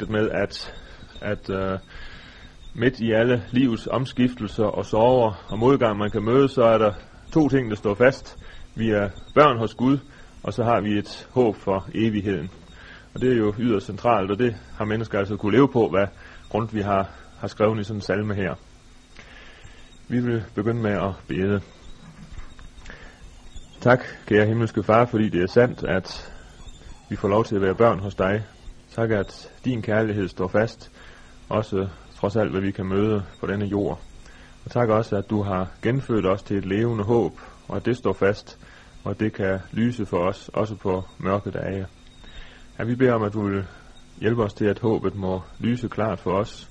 udsigtet med, at, at uh, midt i alle livets omskiftelser og sorger og modgang, man kan møde, så er der to ting, der står fast. Vi er børn hos Gud, og så har vi et håb for evigheden. Og det er jo yderst centralt, og det har mennesker altså kunne leve på, hvad grund vi har, har skrevet i sådan en salme her. Vi vil begynde med at bede. Tak, kære himmelske far, fordi det er sandt, at vi får lov til at være børn hos dig. Tak, at din kærlighed står fast, også trods alt, hvad vi kan møde på denne jord. Og tak også, at du har genfødt os til et levende håb, og at det står fast, og at det kan lyse for os, også på mørke dage. Ja, vi beder om, at du vil hjælpe os til, at håbet må lyse klart for os.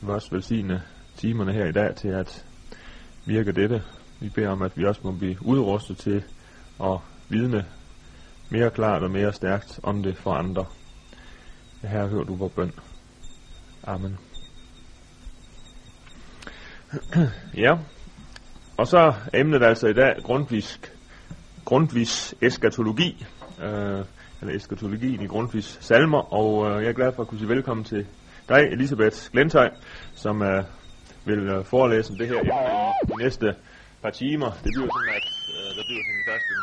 Du vil også velsigne timerne her i dag til at virke dette. Vi beder om, at vi også må blive udrustet til at vidne mere klart og mere stærkt om det for andre. Her hører du vores bøn. Amen. ja, og så er emnet altså i dag grundvis, grundvis eskatologi, øh, eller eskatologien i grundvis salmer, og øh, jeg er glad for at kunne sige velkommen til dig, Elisabeth Glentøj, som øh, vil øh, forelæse om det her i de næste par timer. Det bliver sådan, at øh, der bliver sådan først en,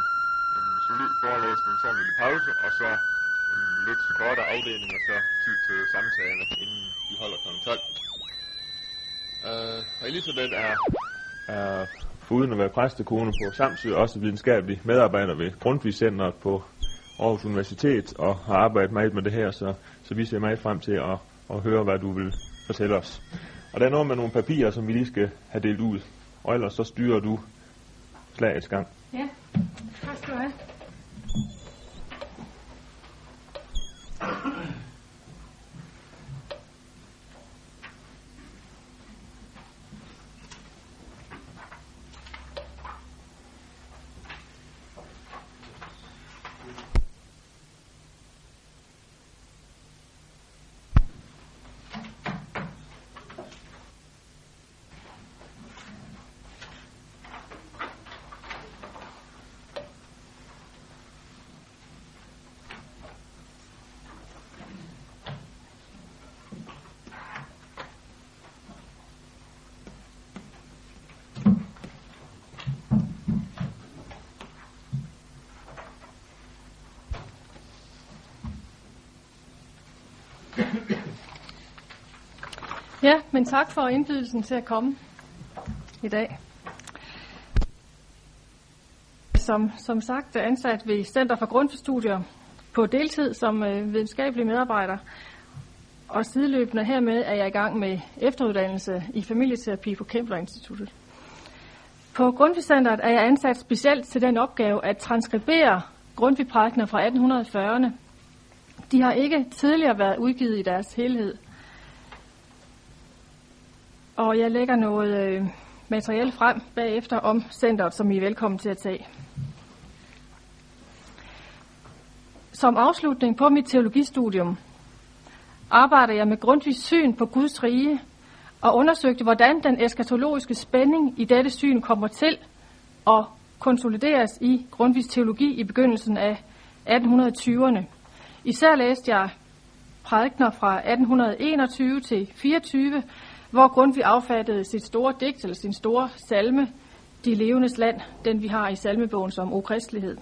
en solid forelæsning, så en lille pause, og så lidt kortere afdeling, og så tid til samtalerne, inden vi holder kl. 12. Uh, Elisabeth er, er foruden at være præstekone på Samsø, også videnskabelig medarbejder ved Grundtvig Centeret på Aarhus Universitet, og har arbejdet meget med det her, så, så vi ser meget frem til at, at høre, hvad du vil fortælle os. Og der er noget med nogle papirer, som vi lige skal have delt ud, og ellers så styrer du slagets gang. Ja, tak skal du have. Ja, men tak for indbydelsen til at komme i dag. Som, som sagt er ansat ved Center for Grundforstudier på deltid som øh, videnskabelig medarbejder. Og sideløbende hermed er jeg i gang med efteruddannelse i familieterapi på Kempler Instituttet. På Grundtvigcenteret er jeg ansat specielt til den opgave at transkribere grundtvig fra 1840'erne. De har ikke tidligere været udgivet i deres helhed – og jeg lægger noget øh, materiale frem bagefter om centret, som I er velkommen til at tage. Som afslutning på mit teologistudium arbejder jeg med grundvis syn på Guds rige og undersøgte, hvordan den eskatologiske spænding i dette syn kommer til at konsolideres i grundvis teologi i begyndelsen af 1820'erne. Især læste jeg prædikner fra 1821 til 24, hvor Grundtvig affattede sit store digt, eller sin store salme, De levendes land, den vi har i salmebogen som okristlighed.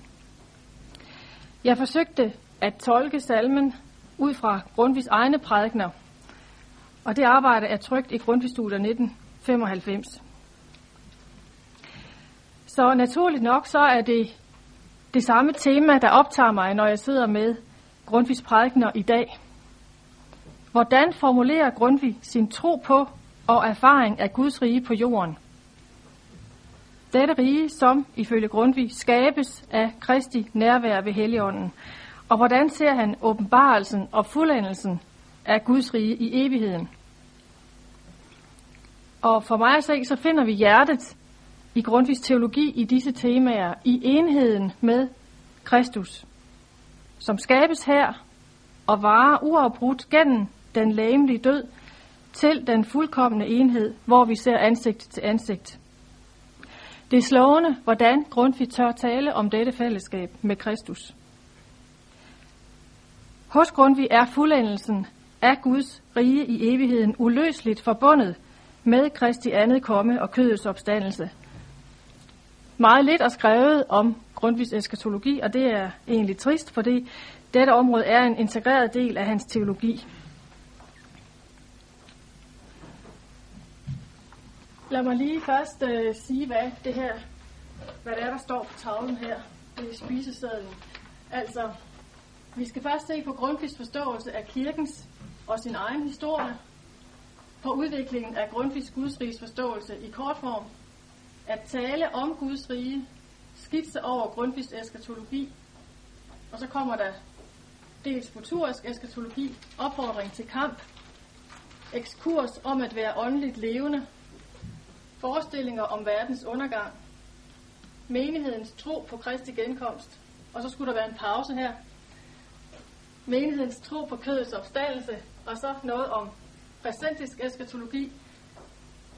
Jeg forsøgte at tolke salmen ud fra Grundtvigs egne prædikner, og det arbejde er trygt i Grundtvigstudier 1995. Så naturligt nok, så er det det samme tema, der optager mig, når jeg sidder med Grundtvigs prædikner i dag. Hvordan formulerer Grundtvig sin tro på og erfaring af Guds rige på jorden. Dette rige, som ifølge Grundtvig skabes af Kristi nærvær ved Helligånden. Og hvordan ser han åbenbarelsen og fuldendelsen af Guds rige i evigheden? Og for mig at se, så finder vi hjertet i Grundtvigs teologi i disse temaer i enheden med Kristus, som skabes her og varer uafbrudt gennem den læmelige død til den fuldkommende enhed, hvor vi ser ansigt til ansigt. Det er slående, hvordan Grundtvig tør tale om dette fællesskab med Kristus. Hos Grundtvig er fuldendelsen er Guds rige i evigheden uløseligt forbundet med Kristi andet komme og kødets opstandelse. Meget lidt er skrevet om Grundtvigs eskatologi, og det er egentlig trist, fordi dette område er en integreret del af hans teologi. Lad mig lige først øh, sige, hvad det her, hvad det er, der står på tavlen her. Det er spisesedlen. Altså, vi skal først se på Grundtvigs forståelse af kirkens og sin egen historie, på udviklingen af Grundtvigs Gudsriges forståelse i kort form, at tale om Guds rige, skitse over Grundtvigs eskatologi, og så kommer der dels futurisk eskatologi, opfordring til kamp, ekskurs om at være åndeligt levende, forestillinger om verdens undergang, menighedens tro på Kristi genkomst, og så skulle der være en pause her, menighedens tro på kødets opstandelse, og så noget om præsentisk eskatologi.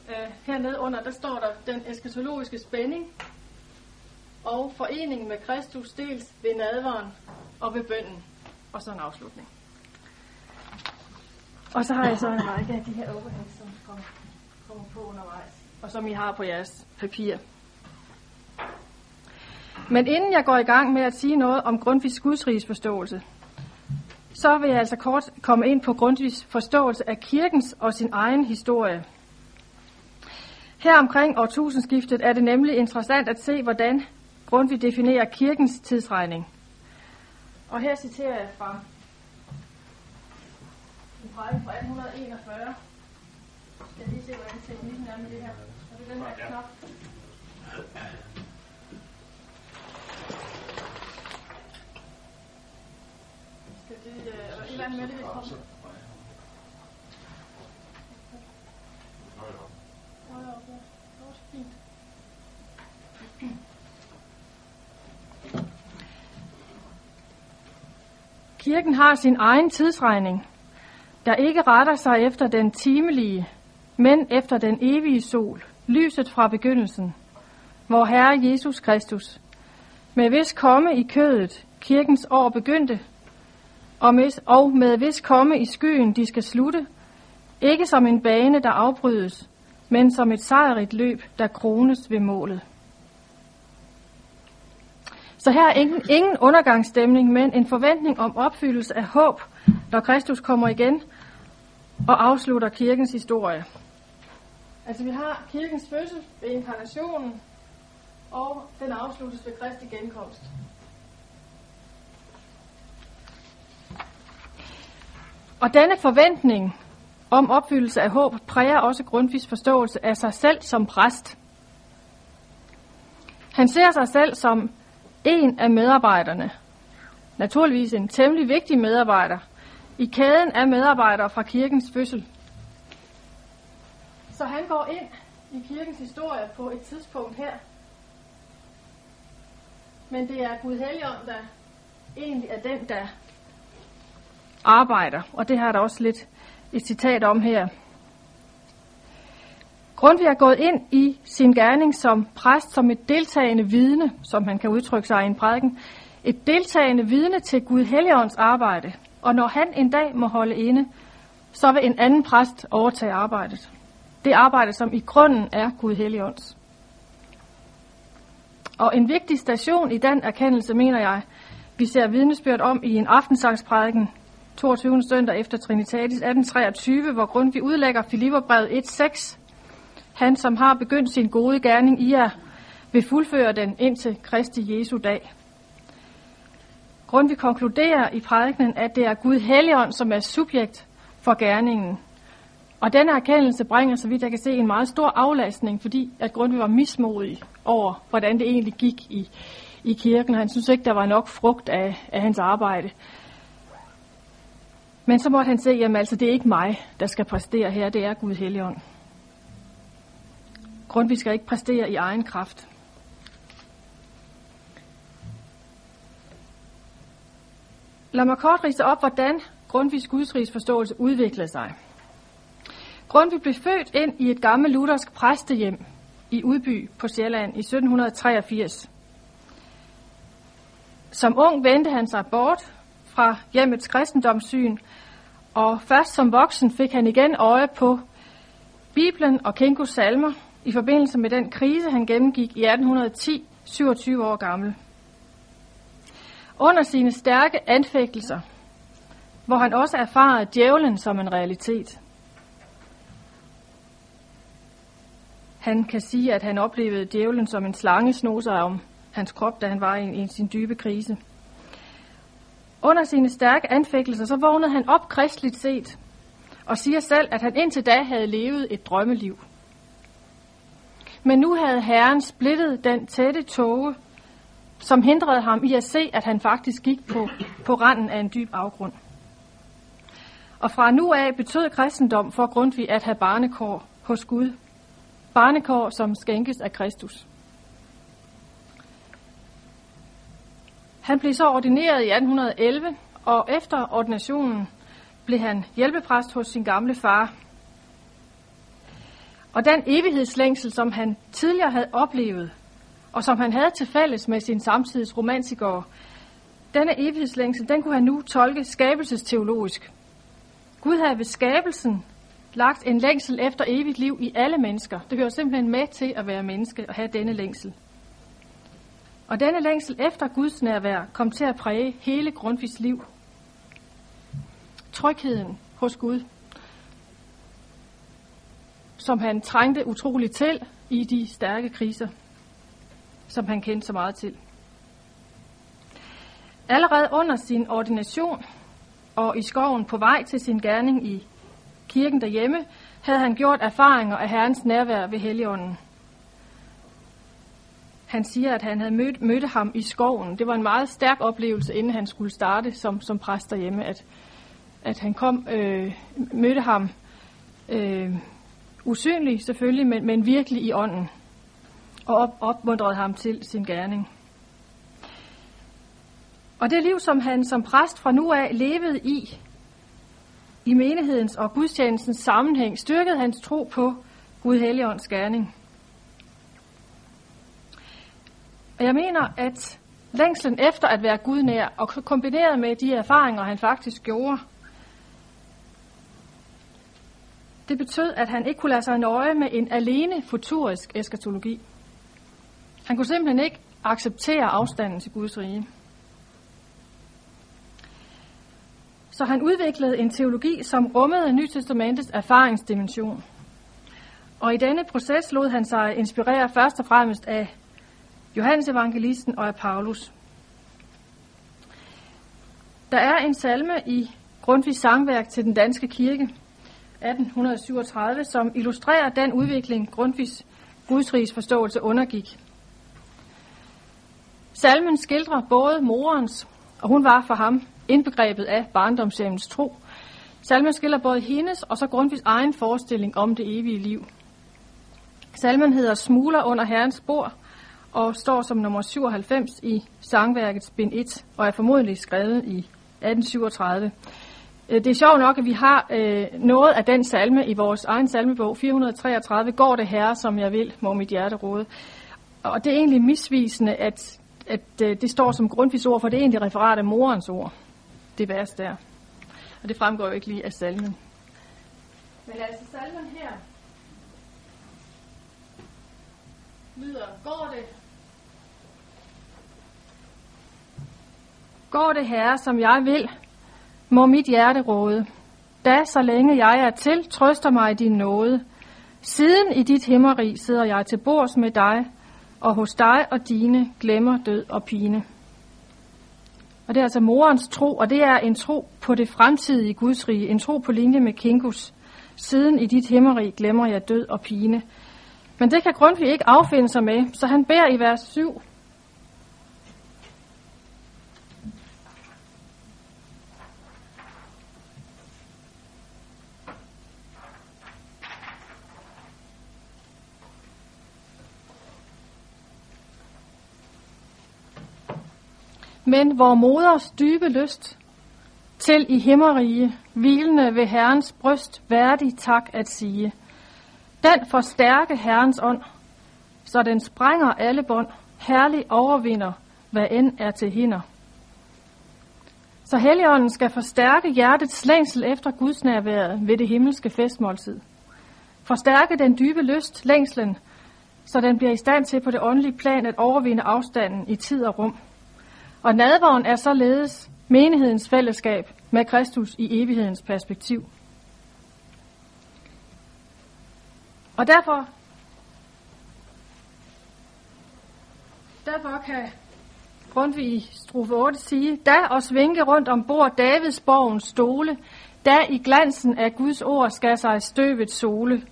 Øh, hernede under, der står der den eskatologiske spænding og foreningen med Kristus dels ved nadveren og ved bønden. Og så en afslutning. Og så har jeg så en række af de her overheads, som kommer, kommer på undervejs, og som I har på jeres papir. Men inden jeg går i gang med at sige noget om Grundtvigs gudsriges forståelse, så vil jeg altså kort komme ind på Grundtvigs forståelse af kirkens og sin egen historie. Her omkring årtusindskiftet er det nemlig interessant at se, hvordan Grundtvig definerer kirkens tidsregning. Og her citerer jeg fra en prædiken fra 1841. Jeg skal lige se, hvordan teknikken er med det her. Den her knap. Skal det, øh, er der et eller andet med det, vi kommer? Hold op. Kirken har sin egen tidsregning, der ikke retter sig efter den timelige, men efter den evige sol, lyset fra begyndelsen, hvor Herre Jesus Kristus, med vis komme i kødet, kirkens år begyndte, og med, og med vis komme i skyen, de skal slutte, ikke som en bane, der afbrydes, men som et sejrigt løb, der krones ved målet. Så her er ingen, ingen undergangsstemning, men en forventning om opfyldelse af håb, når Kristus kommer igen og afslutter kirkens historie. Altså vi har kirkens fødsel ved inkarnationen, og den afsluttes ved Kristi genkomst. Og denne forventning om opfyldelse af håb præger også Grundtvigs forståelse af sig selv som præst. Han ser sig selv som en af medarbejderne, naturligvis en temmelig vigtig medarbejder, i kæden af medarbejdere fra kirkens fødsel. Så han går ind i kirkens historie på et tidspunkt her. Men det er Gud Helligånd, der egentlig er den, der arbejder. Og det har der også lidt et citat om her. Grundtvig er gået ind i sin gerning som præst, som et deltagende vidne, som han kan udtrykke sig i en prædiken, et deltagende vidne til Gud Helligånds arbejde. Og når han en dag må holde inde, så vil en anden præst overtage arbejdet. Det arbejde, som i grunden er Gud Helligånds. Og en vigtig station i den erkendelse, mener jeg, vi ser vidnesbyrd om i en aftensangsprædiken 22. søndag efter Trinitatis 1823, hvor Grundtvig udlægger Filipperbrevet 1.6. Han, som har begyndt sin gode gerning i jer, vil fuldføre den indtil Kristi Jesu dag. Grundtvig konkluderer i prædikenen, at det er Gud Helligånd, som er subjekt for gerningen. Og denne erkendelse bringer, så vidt jeg kan se, en meget stor aflastning, fordi at Grundtvig var mismodig over, hvordan det egentlig gik i, i kirken. Han synes ikke, der var nok frugt af, af hans arbejde. Men så måtte han se, at altså, det er ikke mig, der skal præstere her, det er Gud Helligånd. Grundtvig skal ikke præstere i egen kraft. Lad mig kort rise op, hvordan Grundtvigs gudsrigsforståelse udviklede sig. Grundtvig blev født ind i et gammelt luthersk præstehjem i Udby på Sjælland i 1783. Som ung vendte han sig bort fra hjemmets kristendomssyn Og først som voksen fik han igen øje på Bibelen og Kinkos salmer i forbindelse med den krise, han gennemgik i 1810, 27 år gammel. Under sine stærke anfægtelser, hvor han også erfarede djævlen som en realitet. Han kan sige, at han oplevede djævlen som en slange snoser om hans krop, da han var i, i sin dybe krise. Under sine stærke anfægtelser, så vågnede han op kristligt set, og siger selv, at han indtil da havde levet et drømmeliv. Men nu havde Herren splittet den tætte tåge, som hindrede ham i at se, at han faktisk gik på, på randen af en dyb afgrund. Og fra nu af betød kristendom for Grundtvig at have barnekår hos Gud. Barnekår, som skænkes af Kristus. Han blev så ordineret i 1811, og efter ordinationen blev han hjælpepræst hos sin gamle far. Og den evighedslængsel, som han tidligere havde oplevet, og som han havde til fælles med sin samtids romantikere, denne evighedslængsel, den kunne han nu tolke skabelsesteologisk. Gud havde ved skabelsen lagt en længsel efter evigt liv i alle mennesker. Det hører simpelthen med til at være menneske og have denne længsel. Og denne længsel efter Guds nærvær kom til at præge hele Grundtvigs liv. Trygheden hos Gud, som han trængte utroligt til i de stærke kriser, som han kendte så meget til. Allerede under sin ordination og i skoven på vej til sin gerning i kirken derhjemme, havde han gjort erfaringer af Herrens nærvær ved Helligånden. Han siger, at han havde mødt, mødte ham i skoven. Det var en meget stærk oplevelse, inden han skulle starte som, som præst derhjemme, at, at han kom, øh, mødte ham øh, usynlig selvfølgelig, men, men virkelig i ånden, og op, opmuntrede ham til sin gerning. Og det liv, som han som præst fra nu af levede i, i menighedens og gudstjenestens sammenhæng, styrkede hans tro på Gud Helligånds gerning. Og jeg mener, at længslen efter at være Gud nær, og kombineret med de erfaringer, han faktisk gjorde, det betød, at han ikke kunne lade sig nøje med en alene futurisk eskatologi. Han kunne simpelthen ikke acceptere afstanden til Guds rige. Så han udviklede en teologi, som rummede Nytestamentets erfaringsdimension. Og i denne proces lod han sig inspirere først og fremmest af Johannes Evangelisten og af Paulus. Der er en salme i Grundtvigs sangværk til den danske kirke, 1837, som illustrerer den udvikling, Grundtvigs gudsrigs forståelse undergik. Salmen skildrer både morens, og hun var for ham indbegrebet af barndomshjemmens tro. Salmen skiller både hendes og så Grundtvigs egen forestilling om det evige liv. Salmen hedder Smuler under Herrens bord og står som nummer 97 i sangværkets bind 1 og er formodentlig skrevet i 1837. Øh, det er sjovt nok, at vi har øh, noget af den salme i vores egen salmebog, 433, Går det herre, som jeg vil, må mit hjerte råde. Og det er egentlig misvisende, at, at øh, det står som grundvis ord, for det er egentlig referat af morens ord, det vers der. Og det fremgår jo ikke lige af salmen. Men altså salmen her lyder, går det Går det herre, som jeg vil, må mit hjerte råde. Da, så længe jeg er til, trøster mig din nåde. Siden i dit himmerig sidder jeg til bords med dig, og hos dig og dine glemmer død og pine. Og det er altså morens tro, og det er en tro på det fremtidige Gudsrige, en tro på linje med Kinkus. Siden i dit himmerig glemmer jeg død og pine. Men det kan Grundtvig ikke affinde sig med, så han beder i vers 7, men vor moders dybe lyst til i himmerige, hvilende ved Herrens bryst, værdig tak at sige. Den forstærke Herrens ånd, så den sprænger alle bånd, herlig overvinder, hvad end er til hinder. Så Helligånden skal forstærke hjertets længsel efter Guds nærværet ved det himmelske festmåltid. Forstærke den dybe lyst, længslen, så den bliver i stand til på det åndelige plan at overvinde afstanden i tid og rum. Og nadvåren er således menighedens fællesskab med Kristus i evighedens perspektiv. Og derfor, derfor kan Grundtvig i strofe 8 sige, da og svinke rundt om bord Davids borgens stole, da i glansen af Guds ord skal sig støvet sole.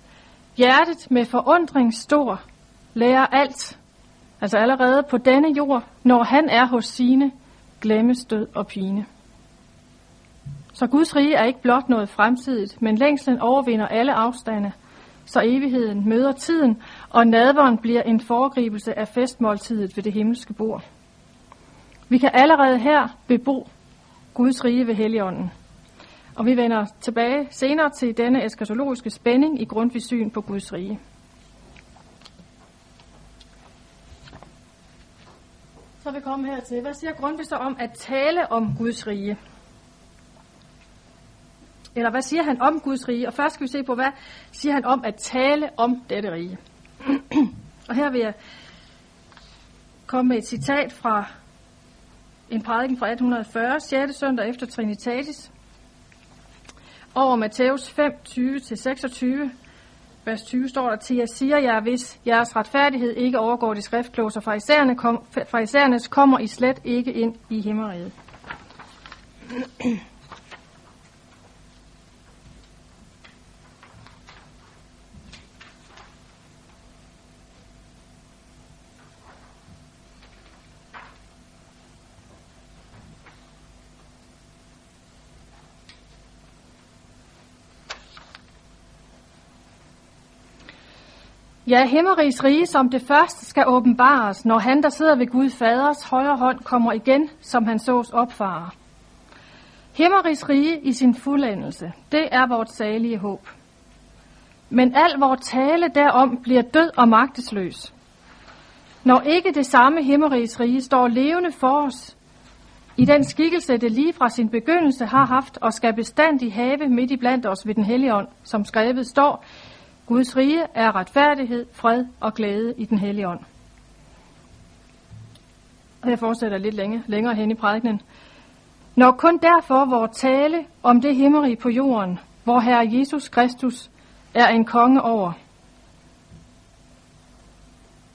Hjertet med forundring stor lærer alt, altså allerede på denne jord, når han er hos sine, glemmes død og pine. Så Guds rige er ikke blot noget fremtidigt, men længslen overvinder alle afstande, så evigheden møder tiden, og nadveren bliver en foregribelse af festmåltidet ved det himmelske bord. Vi kan allerede her bebo Guds rige ved Helligånden. Og vi vender tilbage senere til denne eskatologiske spænding i grundvisyn på Guds rige. Så er vi kommet hertil. Hvad siger Grundtvig så om at tale om Guds rige? Eller hvad siger han om Guds rige? Og først skal vi se på, hvad siger han om at tale om dette rige. og her vil jeg komme med et citat fra en prædiken fra 1840, 6. søndag efter Trinitatis, over Matthæus 5, 20-26, vers 20 står der til, jeg siger jer, hvis jeres retfærdighed ikke overgår de skriftkloge, så farisæernes kommer I slet ikke ind i himmeriget. Ja, himmerigs rige som det første skal åbenbares, når han, der sidder ved Gud faders højre hånd, kommer igen, som han sås opfarer. Himmerigs rige i sin fuldendelse, det er vort salige håb. Men al vores tale derom bliver død og magtesløs. Når ikke det samme himmerigs rige står levende for os, i den skikkelse, det lige fra sin begyndelse har haft og skal bestandig have midt i blandt os ved den hellige ånd, som skrevet står, Guds rige er retfærdighed, fred og glæde i den hellige ånd. Og jeg fortsætter lidt længe, længere hen i prædikenen. Når kun derfor vor tale om det himmerige på jorden, hvor Herre Jesus Kristus er en konge over.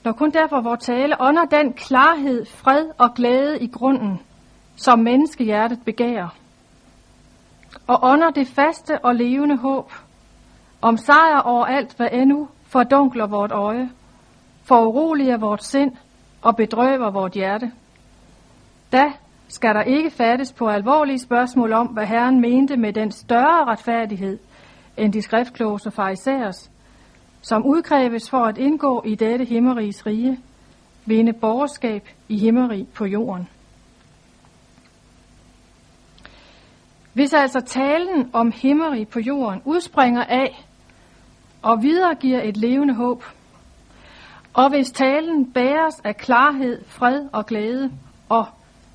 Når kun derfor vor tale under den klarhed, fred og glæde i grunden, som menneskehjertet begærer. Og under det faste og levende håb, om sejr over alt, hvad endnu fordunkler vort øje, foruroliger vort sind og bedrøver vort hjerte. Da skal der ikke fattes på alvorlige spørgsmål om, hvad Herren mente med den større retfærdighed end de skriftkloge og farisæers, som udkræves for at indgå i dette himmeriges rige, vinde borgerskab i himmerig på jorden. Hvis altså talen om himmeri på jorden udspringer af og videregiver et levende håb, og hvis talen bæres af klarhed, fred og glæde, og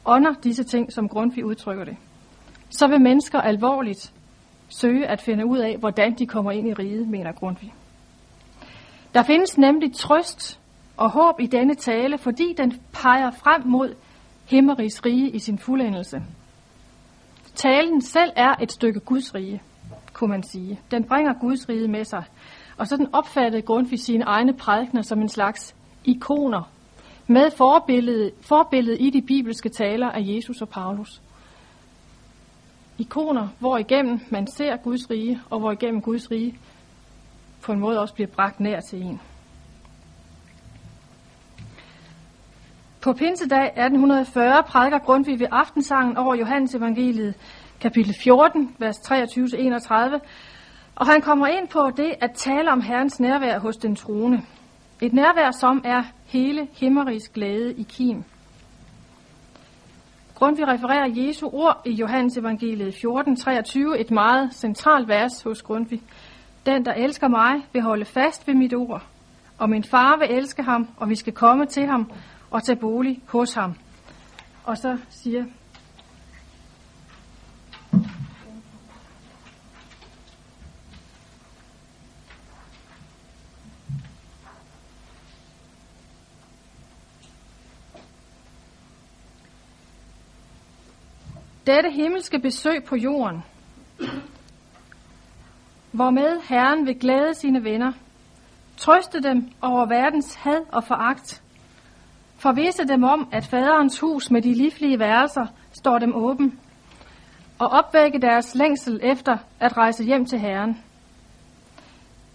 ånder disse ting, som Grundtvig udtrykker det, så vil mennesker alvorligt søge at finde ud af, hvordan de kommer ind i riget, mener Grundtvig. Der findes nemlig trøst og håb i denne tale, fordi den peger frem mod himmerigs rige i sin fuldendelse. Talen selv er et stykke Guds rige, kunne man sige. Den bringer Guds rige med sig. Og så den opfattede Grundtvig sine egne prædikner som en slags ikoner, med forbillede, forbillede i de bibelske taler af Jesus og Paulus. Ikoner, hvor igennem man ser Guds rige, og hvor igennem Guds rige på en måde også bliver bragt nær til en. På Pinsedag 1840 prædiker Grundtvig ved aftensangen over Johannes evangeliet, kapitel 14, vers 23-31, og han kommer ind på det at tale om Herrens nærvær hos den troende. Et nærvær, som er hele himmerigs glæde i kim. Grundtvig refererer Jesu ord i Johannes evangeliet 14:23, et meget centralt vers hos Grundtvig. Den, der elsker mig, vil holde fast ved mit ord, og min far vil elske ham, og vi skal komme til ham og tage bolig hos ham. Og så siger Dette himmelske besøg på jorden, hvormed Herren vil glæde sine venner, trøste dem over verdens had og foragt, forvisse dem om, at faderens hus med de livlige værelser står dem åben, og opvække deres længsel efter at rejse hjem til Herren.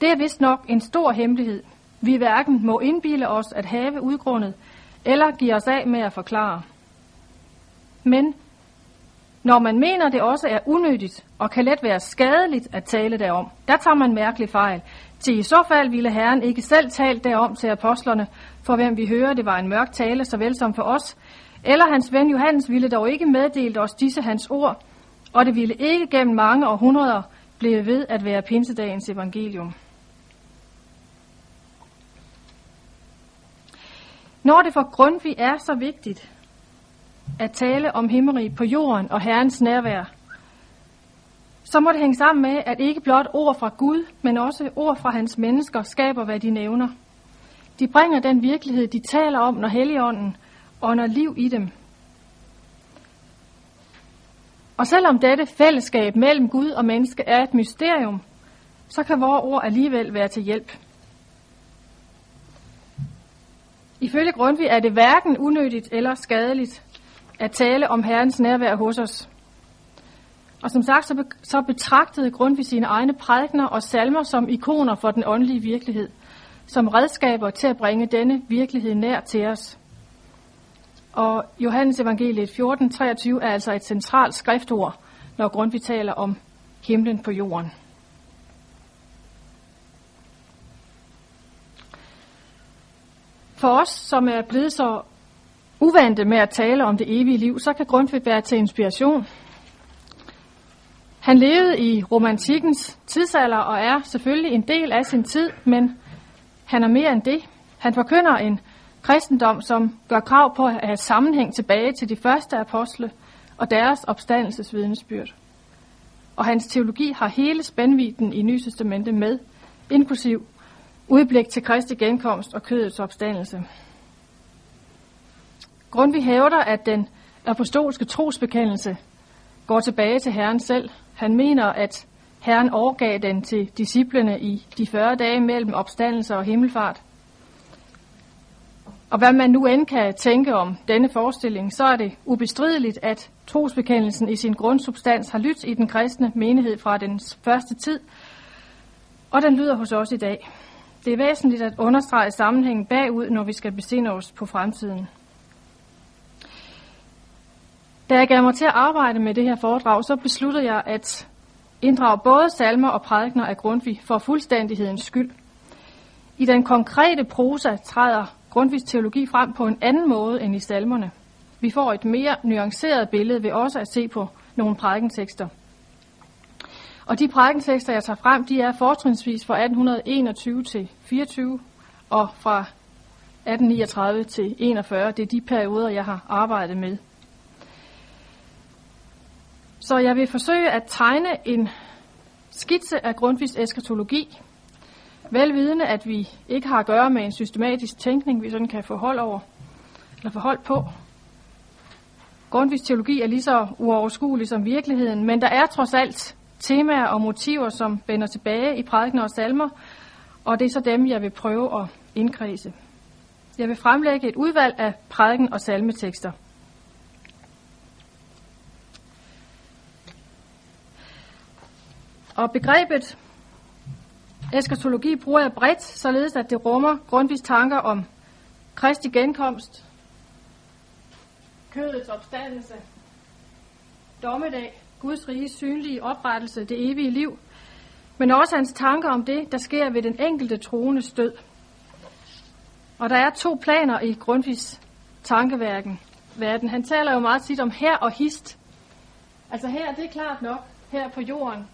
Det er vist nok en stor hemmelighed, vi hverken må indbille os at have udgrundet, eller give os af med at forklare. Men når man mener, det også er unødigt og kan let være skadeligt at tale derom, der tager man mærkelig fejl. Til i så fald ville Herren ikke selv talt derom til apostlerne, for hvem vi hører, det var en mørk tale, såvel som for os. Eller hans ven Johannes ville dog ikke meddelt os disse hans ord, og det ville ikke gennem mange århundreder blive ved at være pinsedagens evangelium. Når det for Grundtvig er så vigtigt at tale om himmeri på jorden og Herrens nærvær, så må det hænge sammen med, at ikke blot ord fra Gud, men også ord fra hans mennesker skaber, hvad de nævner. De bringer den virkelighed, de taler om, når Helligånden ånder liv i dem. Og selvom dette fællesskab mellem Gud og menneske er et mysterium, så kan vores ord alligevel være til hjælp. Ifølge Grundtvig er det hverken unødigt eller skadeligt at tale om Herrens nærvær hos os. Og som sagt, så, så betragtede Grundtvig sine egne prædikner og salmer som ikoner for den åndelige virkelighed, som redskaber til at bringe denne virkelighed nær til os. Og Johannes evangeliet 14:23 er altså et centralt skriftord, når Grundtvig taler om himlen på jorden. For os, som er blevet så uvante med at tale om det evige liv, så kan Grundtvig være til inspiration. Han levede i romantikkens tidsalder og er selvfølgelig en del af sin tid, men han er mere end det. Han forkynder en kristendom, som gør krav på at have sammenhæng tilbage til de første apostle og deres opstandelsesvidnesbyrd. Og hans teologi har hele spændviden i Nye med, inklusiv udblik til Kristi genkomst og kødets opstandelse. Grundtvig hævder, at den apostolske trosbekendelse går tilbage til Herren selv. Han mener, at Herren overgav den til disciplene i de 40 dage mellem opstandelse og himmelfart. Og hvad man nu end kan tænke om denne forestilling, så er det ubestrideligt, at trosbekendelsen i sin grundsubstans har lyttet i den kristne menighed fra den første tid, og den lyder hos os i dag. Det er væsentligt at understrege sammenhængen bagud, når vi skal besinde os på fremtiden. Da jeg gav mig til at arbejde med det her foredrag, så besluttede jeg at inddrage både salmer og prædikner af Grundtvig for fuldstændighedens skyld. I den konkrete prosa træder Grundtvigs teologi frem på en anden måde end i salmerne. Vi får et mere nuanceret billede ved også at se på nogle prædikentekster. Og de prædikentekster, jeg tager frem, de er fortrinsvis fra 1821 til 24 og fra 1839 til 41. Det er de perioder, jeg har arbejdet med. Så jeg vil forsøge at tegne en skitse af Grundtvigs eskatologi, velvidende, at vi ikke har at gøre med en systematisk tænkning, vi sådan kan få hold over, eller få hold på. Grundtvigs teologi er lige så uoverskuelig som virkeligheden, men der er trods alt temaer og motiver, som vender tilbage i prædikener og salmer, og det er så dem, jeg vil prøve at indkredse. Jeg vil fremlægge et udvalg af prædiken og salmetekster. Og begrebet eskatologi bruger jeg bredt, således at det rummer grundvis tanker om Kristi genkomst, kødets opstandelse, dommedag, Guds rige synlige oprettelse, det evige liv, men også hans tanker om det, der sker ved den enkelte troende død. Og der er to planer i Grundtvigs tankeværken. Verden. Han taler jo meget tit om her og hist. Altså her, det er klart nok, her på jorden,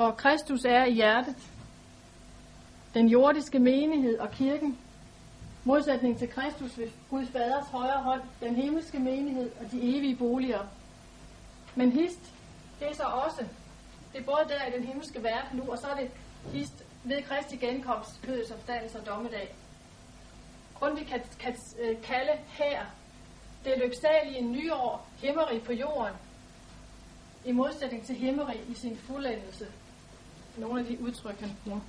hvor Kristus er i hjertet. Den jordiske menighed og kirken, modsætning til Kristus ved Guds faders højre hånd, den himmelske menighed og de evige boliger. Men hist, det er så også, det er både der i den himmelske verden nu, og så er det hist ved Kristi genkomst, kødets opstandelse og dommedag. vi kan, kan øh, kalde her det lyksalige nyår, himmerig på jorden, i modsætning til himmerig i sin fuldendelse. Nogle af de udtryk, han bruger.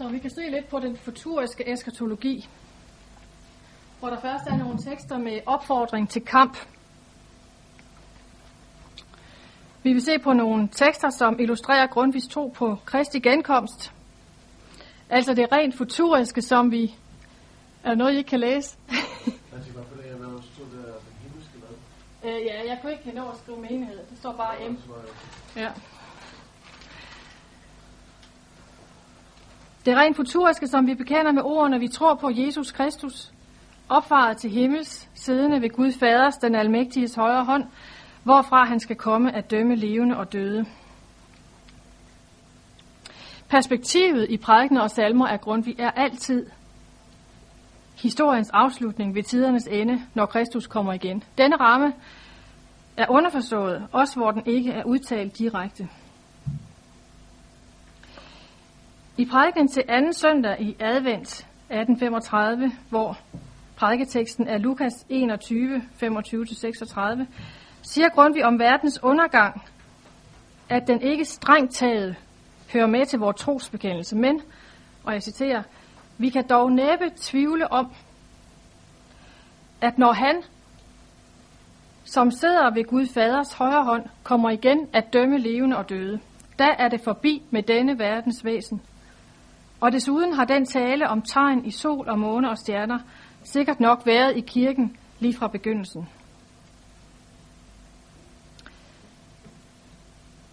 Så vi kan se lidt på den futuriske eskatologi, hvor der først er nogle tekster med opfordring til kamp. Vi vil se på nogle tekster, som illustrerer grundvis tro på Kristi genkomst. Altså det rent futuriske, som vi... Er der noget, I ikke kan læse? Øh, ja, jeg kunne ikke nå at skrive menighed. Det står bare M. Ja. Det rent futuriske, som vi bekender med ordene, vi tror på Jesus Kristus, opfaret til himmels, siddende ved Gud Faders, den almægtiges højre hånd, hvorfra han skal komme at dømme levende og døde. Perspektivet i prædikener og salmer af Grundtvig er altid historiens afslutning ved tidernes ende, når Kristus kommer igen. Denne ramme er underforstået, også hvor den ikke er udtalt direkte. I prædiken til anden søndag i advent 1835, hvor prædiketeksten er Lukas 21, 25-36, siger Grundtvig om verdens undergang, at den ikke strengt taget hører med til vores trosbekendelse, men, og jeg citerer, vi kan dog næppe tvivle om, at når han, som sidder ved Gud Faders højre hånd, kommer igen at dømme levende og døde, da er det forbi med denne verdens væsen. Og desuden har den tale om tegn i sol og måne og stjerner sikkert nok været i kirken lige fra begyndelsen.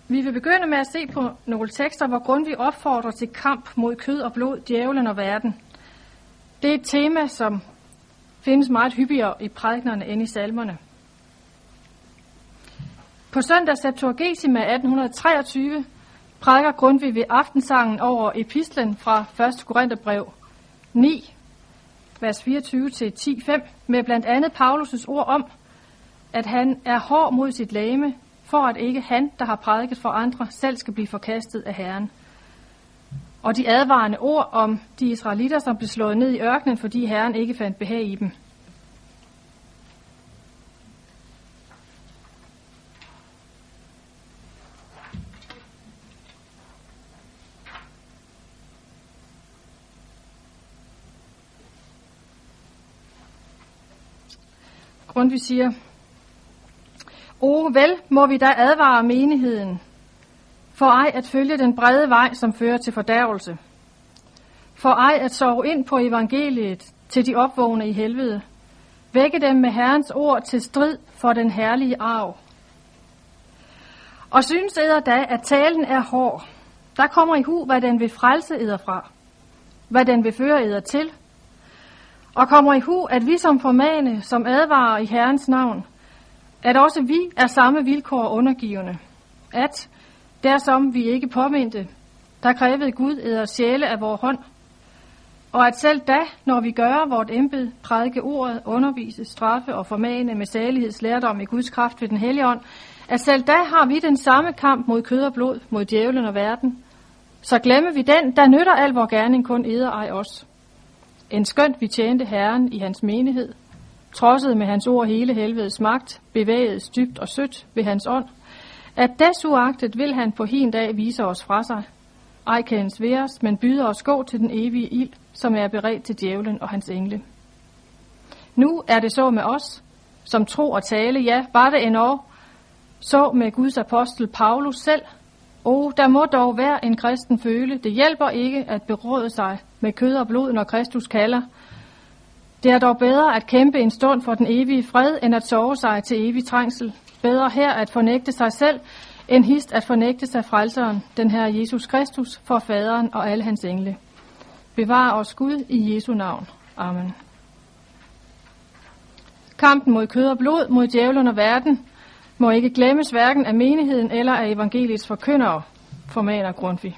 Vi vil begynde med at se på nogle tekster, hvor Grundtvig opfordrer til kamp mod kød og blod, djævlen og verden. Det er et tema, som findes meget hyppigere i prædiknerne end i salmerne. På søndag Septuagesima 1823 prædiker Grundtvig ved aftensangen over epistlen fra 1. Korintherbrev 9, vers 24 til 10.5, med blandt andet Paulus' ord om, at han er hård mod sit lame, for at ikke han, der har prædiket for andre, selv skal blive forkastet af Herren. Og de advarende ord om de israelitter, som blev slået ned i ørkenen, fordi Herren ikke fandt behag i dem. Grundtvig siger, O, vel må vi da advare menigheden, for ej at følge den brede vej, som fører til fordærvelse. For ej at sove ind på evangeliet til de opvågne i helvede. Vække dem med Herrens ord til strid for den herlige arv. Og synes eder da, at talen er hård. Der kommer i hu, hvad den vil frelse eder fra. Hvad den vil føre eder til – og kommer i hu, at vi som formane, som advarer i Herrens navn, at også vi er samme vilkår undergivende. At, dersom vi ikke påmindte, der krævede Gud æder sjæle af vor hånd, og at selv da, når vi gør vort embed, prædike ordet, undervise, straffe og formane med salighedslærdom i Guds kraft ved den hellige ånd, at selv da har vi den samme kamp mod kød og blod, mod djævlen og verden, så glemmer vi den, der nytter al vor gerning kun eder ej os. End skønt vi tjente Herren i hans menighed, trodsede med hans ord hele helvedes magt, bevæget dybt og sødt ved hans ånd, at desuagtet vil han på hin dag vise os fra sig. Ej kendes ved os, men byder os gå til den evige ild, som er beredt til djævlen og hans engle. Nu er det så med os, som tro og tale, ja, var det endnu, så med Guds apostel Paulus selv, oh, der må dog være en kristen føle, det hjælper ikke at beråde sig med kød og blod, når Kristus kalder. Det er dog bedre at kæmpe en stund for den evige fred, end at sove sig til evig trængsel. Bedre her at fornægte sig selv, end hist at fornægte sig frelseren, den her Jesus Kristus, for faderen og alle hans engle. Bevar os Gud i Jesu navn. Amen. Kampen mod kød og blod, mod djævlen og verden, må ikke glemmes hverken af menigheden eller af evangeliets forkyndere, formaner Grundtvig.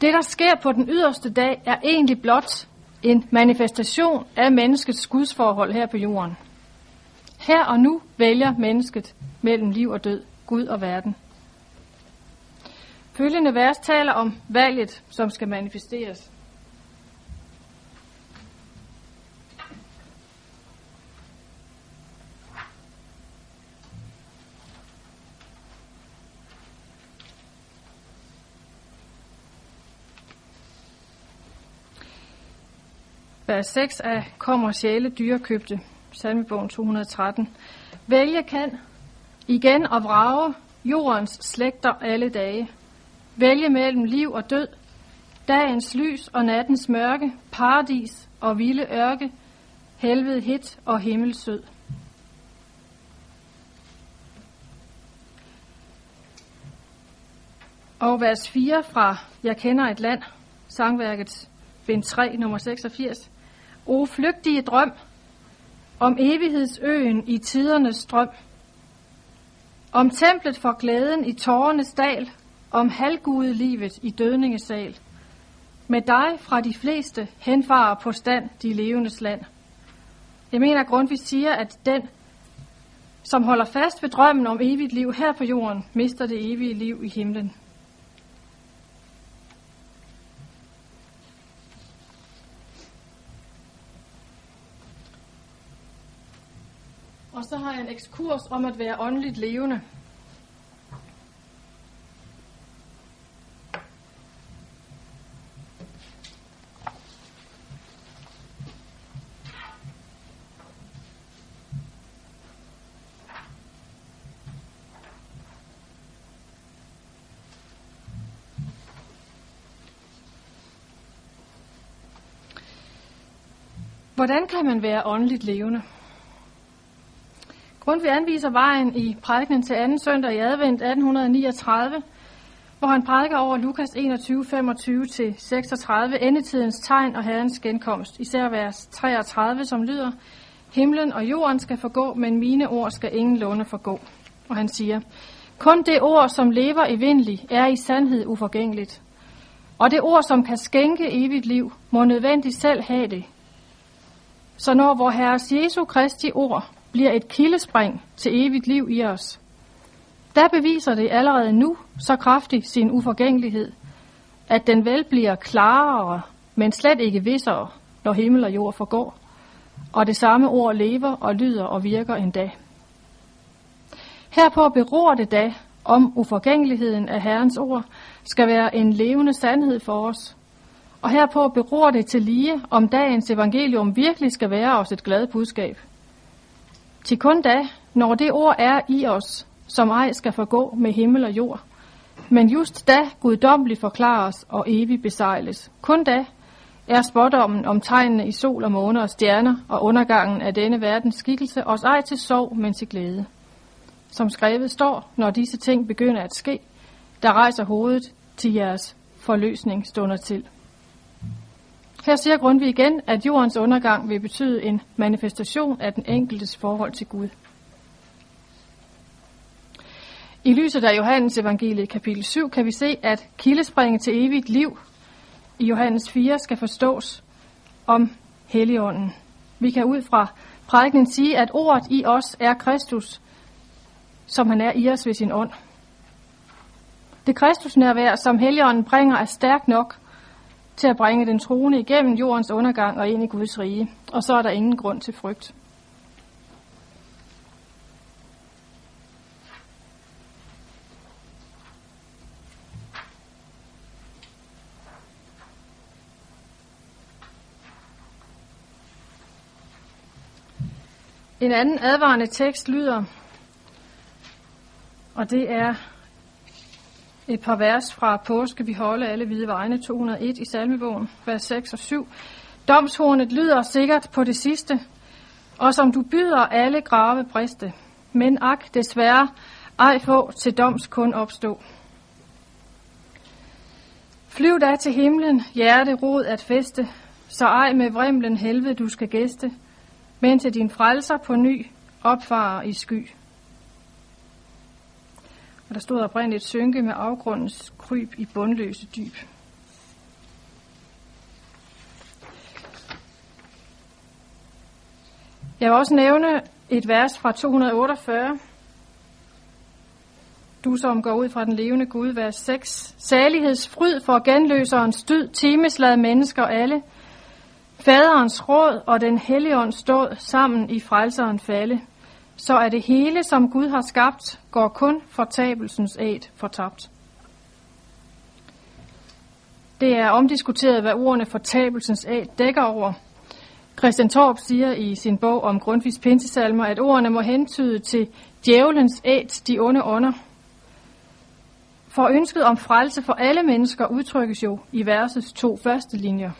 Det, der sker på den yderste dag, er egentlig blot en manifestation af menneskets gudsforhold her på jorden. Her og nu vælger mennesket mellem liv og død, Gud og verden. Følgende vers taler om valget, som skal manifesteres. Vers 6 af Kommer sjæle dyrekøbte, salmebogen 213. Vælge kan igen og vrage jordens slægter alle dage. Vælge mellem liv og død, dagens lys og nattens mørke, paradis og vilde ørke, helvede hit og himmelsød. Og vers 4 fra Jeg kender et land, sangværkets bind 3, nummer 86. O flygtige drøm om evighedsøen i tidernes strøm, om templet for glæden i tårernes dal, om halvgudelivet i dødningesal. Med dig fra de fleste henfarer på stand de levendes land. Jeg mener, grund, Grundtvig siger, at den, som holder fast ved drømmen om evigt liv her på jorden, mister det evige liv i himlen. Og så har jeg en ekskurs om at være åndeligt levende. Hvordan kan man være åndeligt levende? Grundtvig anviser vejen i prædikenen til anden søndag i advent 1839, hvor han prædiker over Lukas 21, 25-36, endetidens tegn og herrens genkomst, især vers 33, som lyder, Himlen og jorden skal forgå, men mine ord skal ingen lunde forgå. Og han siger, kun det ord, som lever evindeligt, er i sandhed uforgængeligt. Og det ord, som kan skænke evigt liv, må nødvendigt selv have det. Så når vor Herres Jesu Kristi ord bliver et kildespring til evigt liv i os. Der beviser det allerede nu så kraftigt sin uforgængelighed, at den vel bliver klarere, men slet ikke vissere, når himmel og jord forgår, og det samme ord lever og lyder og virker en dag. Herpå beror det da, om uforgængeligheden af Herrens ord skal være en levende sandhed for os, og herpå beror det til lige, om dagens evangelium virkelig skal være os et glad budskab. Til kun da, når det ord er i os, som ej skal forgå med himmel og jord. Men just da guddommeligt forklares og evigt besejles. Kun da er spådommen om tegnene i sol og måne og stjerner og undergangen af denne verdens skikkelse os ej til sorg, men til glæde. Som skrevet står, når disse ting begynder at ske, der rejser hovedet til jeres forløsning stunder til. Her siger Grundtvig igen, at jordens undergang vil betyde en manifestation af den enkeltes forhold til Gud. I lyset af Johannes evangeliet kapitel 7 kan vi se, at kildespringet til evigt liv i Johannes 4 skal forstås om Helligånden. Vi kan ud fra prædiken sige, at ordet i os er Kristus, som han er i os ved sin ånd. Det kristusnærvær, som Helligånden bringer, er stærkt nok til at bringe den troende igennem jordens undergang og ind i Guds rige. Og så er der ingen grund til frygt. En anden advarende tekst lyder, og det er et par vers fra påske, vi holde alle hvide vegne, 201 i salmebogen, vers 6 og 7. Domshornet lyder sikkert på det sidste, og som du byder alle grave briste, men ak, desværre, ej få til doms kun opstå. Flyv da til himlen, hjerte rod at feste, så ej med vrimlen helvede du skal gæste, men til din frelser på ny opfarer i sky og der stod oprindeligt synke med afgrundens kryb i bundløse dyb. Jeg vil også nævne et vers fra 248. Du som går ud fra den levende Gud, vers 6. Særlighedsfryd for genløserens stød, timeslad mennesker alle. Faderens råd og den hellige ånds ståd sammen i frelserens falde. Så er det hele, som Gud har skabt, går kun fortabelsens æt fortabt. Det er omdiskuteret, hvad ordene fortabelsens æt dækker over. Christian Torp siger i sin bog om Grundtvigs pinsesalmer, at ordene må hentyde til djævelens æt, de onde ånder. For ønsket om frelse for alle mennesker udtrykkes jo i versets to første linjer.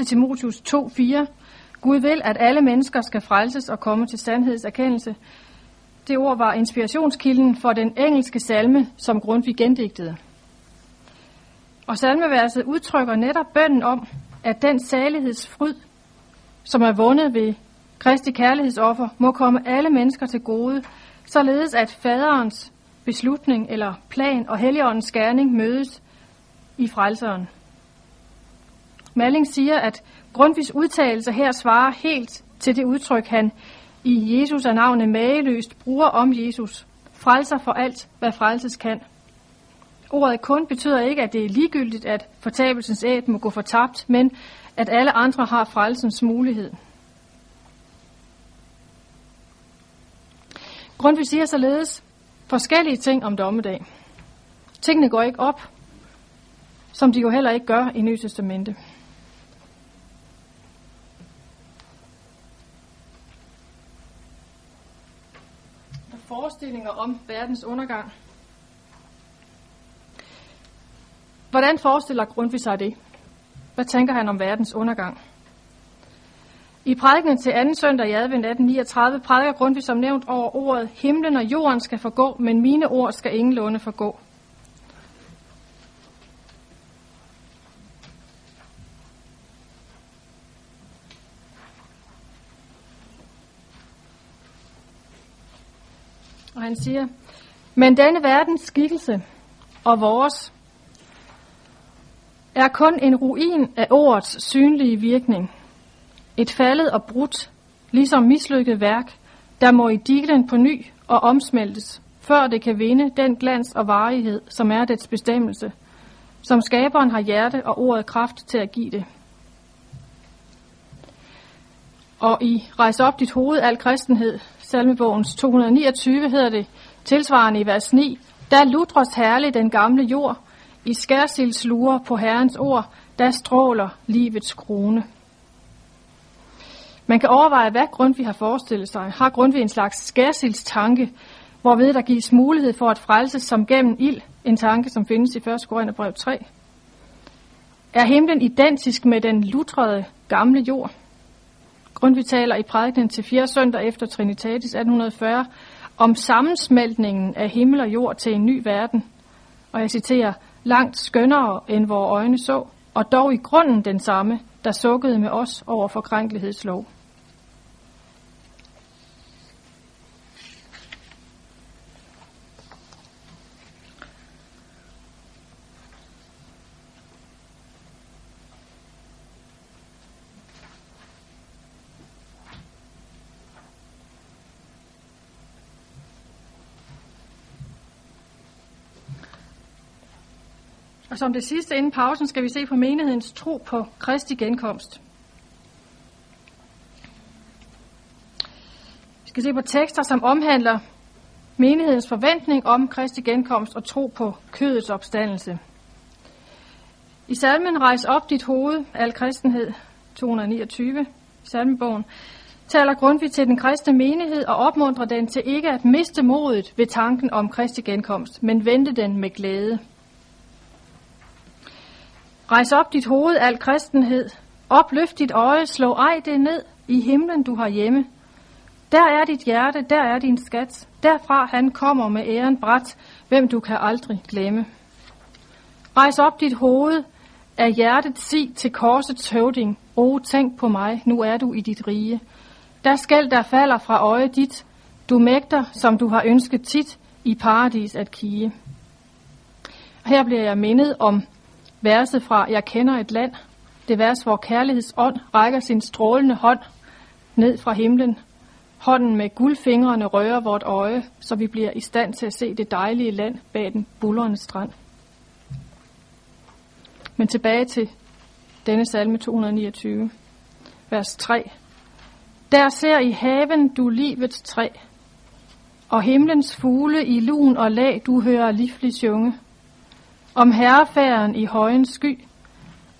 1. Timotius 2:4 Gud vil, at alle mennesker skal frelses og komme til sandhedserkendelse. Det ord var inspirationskilden for den engelske salme, som Grundtvig gendigtede. Og salmeverset udtrykker netop bønden om, at den salighedsfryd, som er vundet ved Kristi kærlighedsoffer, må komme alle mennesker til gode, således at faderens beslutning eller plan og helligåndens gerning mødes i frelseren. Malling siger, at Grundtvigs udtalelse her svarer helt til det udtryk, han i Jesus er navnet mageløst bruger om Jesus. Frelser for alt, hvad frelses kan. Ordet kun betyder ikke, at det er ligegyldigt, at fortabelsens æd må gå fortabt, men at alle andre har frelsens mulighed. Grundtvig siger således forskellige ting om dommedag. Tingene går ikke op, som de jo heller ikke gør i Nye Testamente. Forestillinger om verdens undergang. Hvordan forestiller Grundtvig sig det? Hvad tænker han om verdens undergang? I prædikenen til anden søndag i advent 1839 prædiker Grundtvig som nævnt over ordet, himlen og jorden skal forgå, men mine ord skal ingenlunde forgå. Han siger, men denne verdens skikkelse og vores er kun en ruin af ordets synlige virkning. Et faldet og brudt, ligesom mislykket værk, der må i diglen på ny og omsmeltes, før det kan vinde den glans og varighed, som er dets bestemmelse, som skaberen har hjerte og ordet kraft til at give det. Og i Rejs op dit hoved, al kristenhed, salmebogens 229 hedder det, tilsvarende i vers 9, Da lutres herlig den gamle jord, i skærsils lurer på Herrens ord, der stråler livets krone. Man kan overveje, hvad Grundtvig har forestillet sig. Har Grundtvig en slags skærsildstanke, hvorved der gives mulighed for at frelse som gennem ild, en tanke, som findes i 1. Korintherbrev 3? Er himlen identisk med den lutrede gamle jord? Grundtvig taler i prædikenen til 4. søndag efter Trinitatis 1840 om sammensmeltningen af himmel og jord til en ny verden. Og jeg citerer, langt skønnere end vores øjne så, og dog i grunden den samme, der sukkede med os over for lov. Og som det sidste inden pausen skal vi se på menighedens tro på Kristi genkomst. Vi skal se på tekster, som omhandler menighedens forventning om Kristi genkomst og tro på kødets opstandelse. I salmen Rejs op dit hoved, al kristenhed, 229, salmebogen, taler Grundtvig til den kristne menighed og opmuntrer den til ikke at miste modet ved tanken om Kristi genkomst, men vente den med glæde. Rejs op dit hoved, al kristenhed. Opløft dit øje, slå ej det ned i himlen, du har hjemme. Der er dit hjerte, der er din skat. Derfra han kommer med æren bræt, hvem du kan aldrig glemme. Rejs op dit hoved, af hjertet sig til korsets høvding. O, tænk på mig, nu er du i dit rige. Der skal der falder fra øje dit, du mægter, som du har ønsket tit, i paradis at kige. Her bliver jeg mindet om verset fra Jeg kender et land. Det vers, hvor kærlighedsånd rækker sin strålende hånd ned fra himlen. Hånden med guldfingrene rører vort øje, så vi bliver i stand til at se det dejlige land bag den bullerende strand. Men tilbage til denne salme 229, vers 3. Der ser i haven du livets træ, og himlens fugle i lun og lag du hører livlig sjunge. Om herrefæren i højens sky,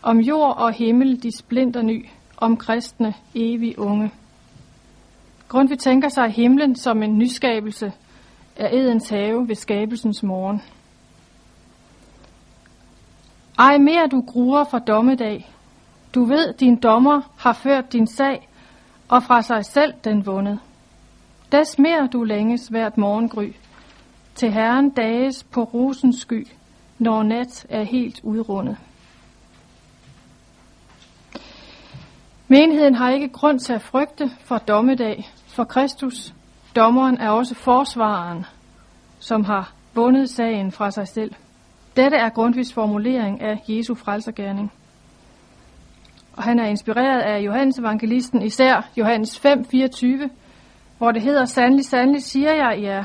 om jord og himmel de splinter ny, om kristne evig unge. vi tænker sig himlen som en nyskabelse af Edens have ved skabelsens morgen. Ej mere du gruer for dommedag. Du ved, din dommer har ført din sag, og fra sig selv den vundet. Des mere du længes hvert morgengry, til Herren dages på rosens sky, når nat er helt udrundet. Menigheden har ikke grund til at frygte for dommedag, for Kristus, dommeren, er også forsvareren, som har vundet sagen fra sig selv. Dette er Grundtvigs formulering af Jesu frelsergærning. Og han er inspireret af Johannes evangelisten, især Johannes 5:24, hvor det hedder, sandelig, sandelig siger jeg jer,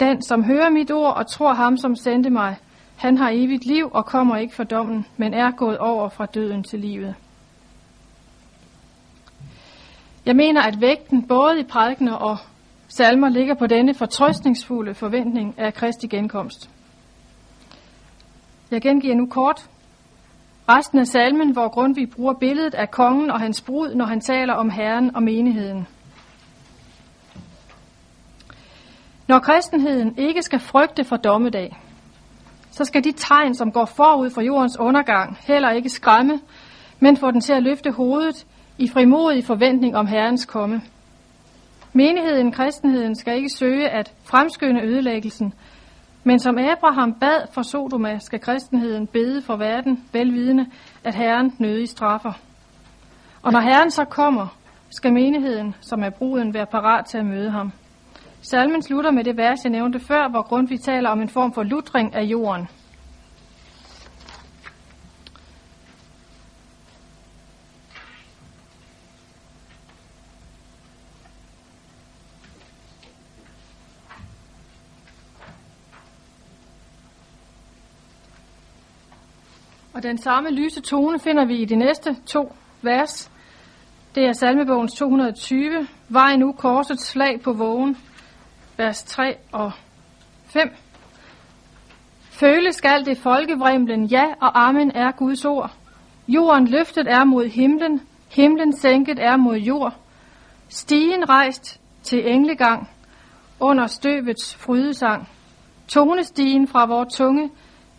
den som hører mit ord og tror ham, som sendte mig, han har evigt liv og kommer ikke for dommen, men er gået over fra døden til livet. Jeg mener, at vægten både i prædikener og salmer ligger på denne fortrøstningsfulde forventning af Kristi genkomst. Jeg gengiver nu kort resten af salmen, hvor Grundtvig bruger billedet af kongen og hans brud, når han taler om Herren og menigheden. Når kristenheden ikke skal frygte for dommedag, så skal de tegn, som går forud for jordens undergang, heller ikke skræmme, men få den til at løfte hovedet i frimodig forventning om Herrens komme. Menigheden, kristenheden, skal ikke søge at fremskynde ødelæggelsen, men som Abraham bad for Sodoma, skal kristenheden bede for verden, velvidende, at Herren nødig straffer. Og når Herren så kommer, skal menigheden, som er bruden, være parat til at møde ham. Salmen slutter med det vers, jeg nævnte før, hvor Grundtvig taler om en form for lutring af jorden. Og den samme lyse tone finder vi i de næste to vers. Det er salmebogens 220. Vej nu korsets slag på vågen. Vers 3 og 5. Føle skal det folkevrimlen, ja og amen er Guds ord. Jorden løftet er mod himlen, himlen sænket er mod jord. Stigen rejst til englegang, under støvets frydesang. Tonestigen fra vor tunge,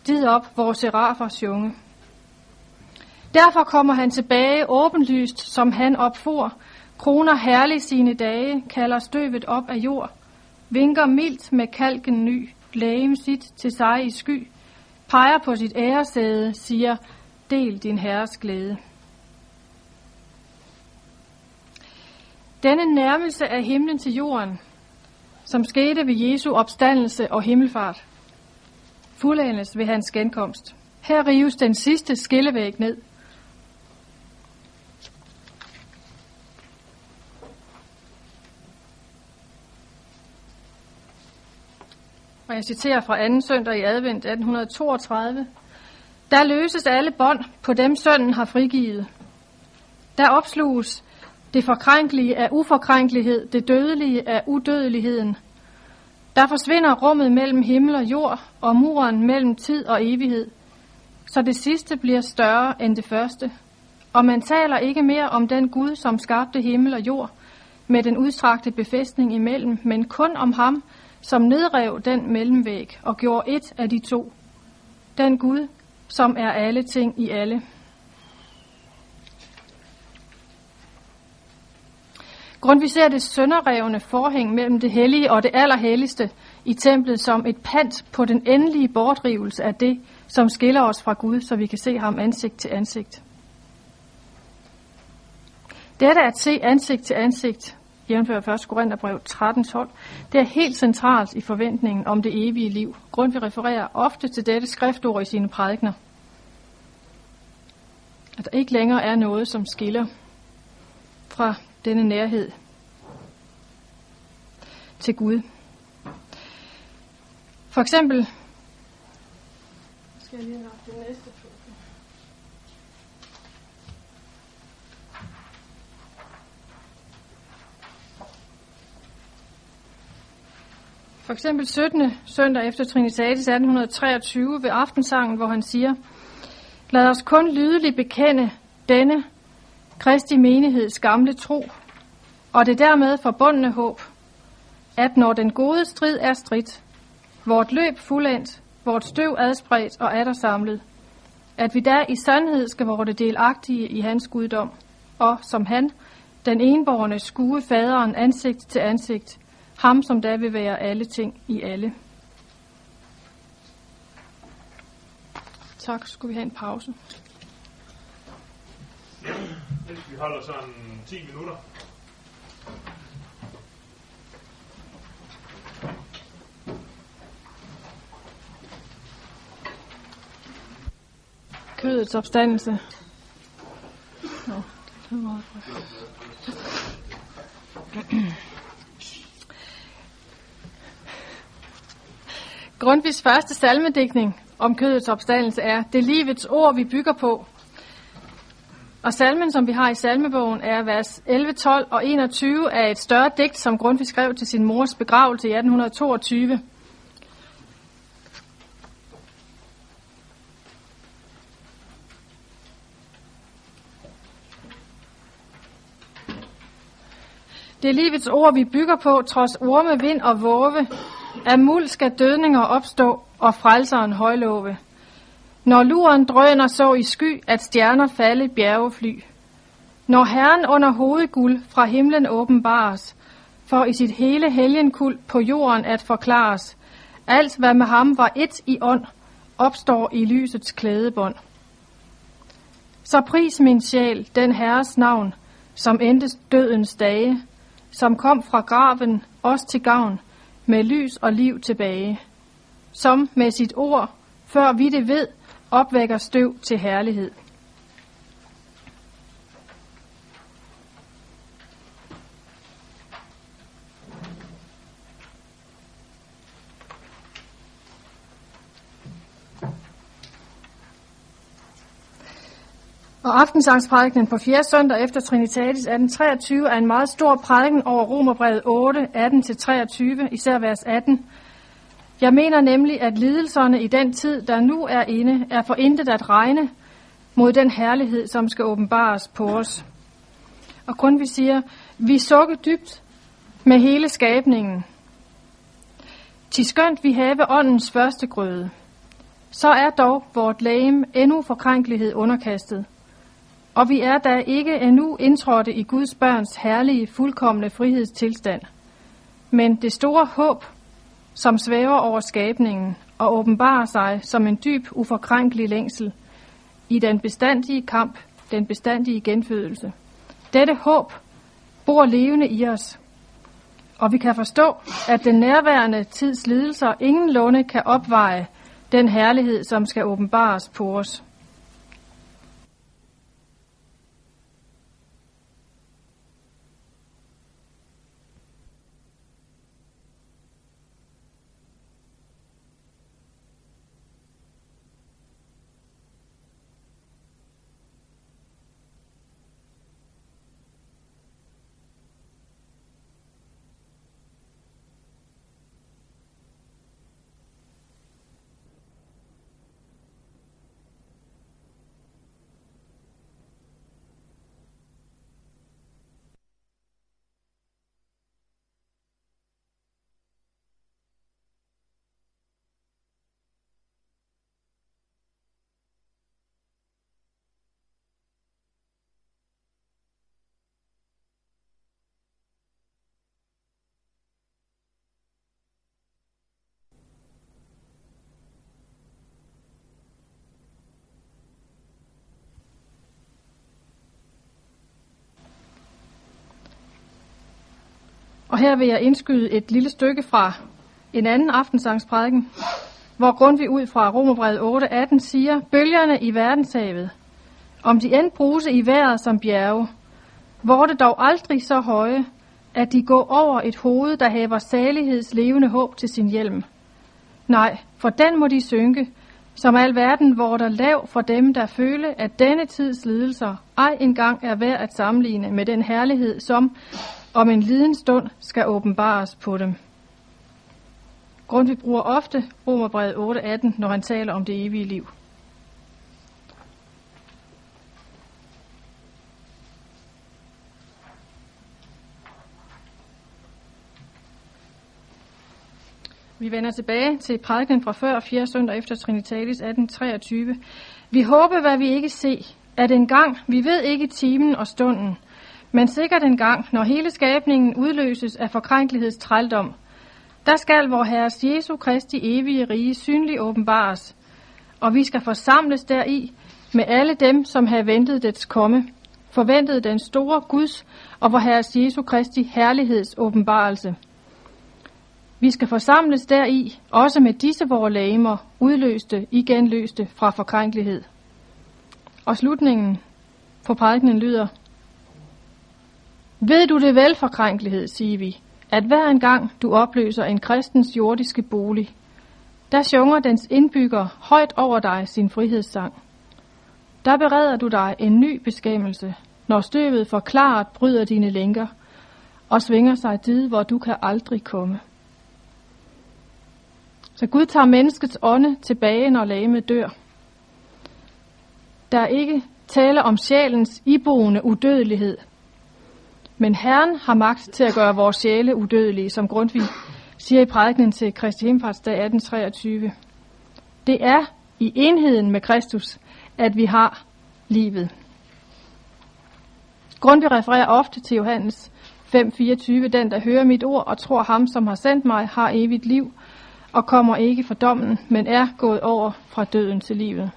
did op vor serafers junge. Derfor kommer han tilbage åbenlyst, som han opfor, kroner herlig sine dage, kalder støvet op af jord, vinker mildt med kalken ny, lægem sit til sig i sky, peger på sit æresæde, siger, del din herres glæde. Denne nærmelse af himlen til jorden, som skete ved Jesu opstandelse og himmelfart, fuldendes ved hans genkomst. Her rives den sidste skillevæg ned. Og jeg citerer fra anden søndag i advent 1832, der løses alle bånd på dem sønnen har frigivet. Der opsluges det forkrænkelige af uforkrænkelighed, det dødelige af udødeligheden. Der forsvinder rummet mellem himmel og jord, og muren mellem tid og evighed, så det sidste bliver større end det første. Og man taler ikke mere om den Gud, som skabte himmel og jord, med den udstrakte befæstning imellem, men kun om ham, som nedrev den mellemvæg og gjorde et af de to. Den Gud, som er alle ting i alle. vi ser det sønderrevne forhæng mellem det hellige og det allerhelligste i templet som et pant på den endelige bortrivelse af det, som skiller os fra Gud, så vi kan se ham ansigt til ansigt. Dette at se ansigt til ansigt jævnfører 1. Korintherbrev 13.12, det er helt centralt i forventningen om det evige liv. vi refererer ofte til dette skriftord i sine prædikner. At der ikke længere er noget, som skiller fra denne nærhed til Gud. For eksempel skal jeg lige have det næste For eksempel 17. søndag efter Trinitatis 1823 ved aftensangen, hvor han siger, Lad os kun lydeligt bekende denne Kristi menigheds gamle tro, og det dermed forbundne håb, at når den gode strid er stridt, vort løb fuldendt, vort støv adspredt og atter samlet, at vi der i sandhed skal være delagtige i hans guddom, og som han, den enborgne skue faderen ansigt til ansigt, ham som der vil være alle ting i alle. Tak, skulle vi have en pause. Vi holder sådan 10 minutter. Kødets opstandelse. Nå, det er meget Grundtvigs første salmedækning om kødets opstandelse er det livets ord, vi bygger på. Og salmen, som vi har i salmebogen, er vers 11, 12 og 21 af et større digt, som Grundtvig skrev til sin mors begravelse i 1822. Det er livets ord, vi bygger på, trods orme, vind og våve. Af muld skal dødninger opstå, og frelseren højlove. Når luren drøner så i sky, at stjerner falde bjerge fly. Når Herren under hovedguld fra himlen åbenbares, for i sit hele helgenkuld på jorden at forklares, alt hvad med ham var et i ånd, opstår i lysets klædebånd. Så pris min sjæl, den herres navn, som endte dødens dage, som kom fra graven, os til gavn, med lys og liv tilbage, som med sit ord, før vi det ved, opvækker støv til herlighed. Og aftensangsprædikenen på 4. søndag efter Trinitatis 1823 er en meget stor prædiken over Romerbrevet 8, 18-23, især vers 18. Jeg mener nemlig, at lidelserne i den tid, der nu er inde, er for intet at regne mod den herlighed, som skal åbenbares på os. Og kun vi siger, vi sukker dybt med hele skabningen. Til skønt vi have åndens første grøde, så er dog vort lægem endnu forkrænkelighed underkastet – og vi er da ikke endnu indtrådte i Guds børns herlige, fuldkommende frihedstilstand. Men det store håb, som svæver over skabningen og åbenbarer sig som en dyb, uforkrænkelig længsel i den bestandige kamp, den bestandige genfødelse. Dette håb bor levende i os, og vi kan forstå, at den nærværende tids lidelser ingenlunde kan opveje den herlighed, som skal åbenbares på os. Og her vil jeg indskyde et lille stykke fra en anden aftensangsprædiken, hvor Grundtvig ud fra Romerbrevet 8.18 siger, Bølgerne i verdenshavet, om de end bruse i vejret som bjerge, hvor det dog aldrig så høje, at de går over et hoved, der haver saligheds levende håb til sin hjelm. Nej, for den må de synke, som al verden, hvor der lav for dem, der føle, at denne tids lidelser ej engang er værd at sammenligne med den herlighed, som om en liden stund skal åbenbares på dem. Grundtvig bruger ofte Romerbrevet 8.18, når han taler om det evige liv. Vi vender tilbage til prædiken fra før, 4. søndag efter Trinitatis 1823. Vi håber, hvad vi ikke se, at en gang, vi ved ikke timen og stunden, men sikkert en gang, når hele skabningen udløses af forkrænkeligheds trældom, der skal vor Herres Jesu Kristi evige rige synlig åbenbares, og vi skal forsamles deri med alle dem, som har ventet dets komme, forventet den store Guds og vor Herres Jesu Kristi herligheds åbenbarelse. Vi skal forsamles deri, også med disse vore lamer, udløste, igenløste fra forkrænkelighed. Og slutningen på prædikenen lyder, ved du det vel, forkrænkelighed, siger vi, at hver en gang du opløser en kristens jordiske bolig, der sjunger dens indbygger højt over dig sin frihedssang. Der bereder du dig en ny beskæmmelse, når støvet forklaret bryder dine lænker og svinger sig dit, hvor du kan aldrig komme. Så Gud tager menneskets ånde tilbage, når lame dør. Der er ikke tale om sjælens iboende udødelighed, men Herren har magt til at gøre vores sjæle udødelige, som Grundtvig siger i prædikenen til Kristi Himmelfartsdag 1823. Det er i enheden med Kristus, at vi har livet. Grundtvig refererer ofte til Johannes 5:24, den der hører mit ord og tror ham, som har sendt mig, har evigt liv og kommer ikke fra dommen, men er gået over fra døden til livet.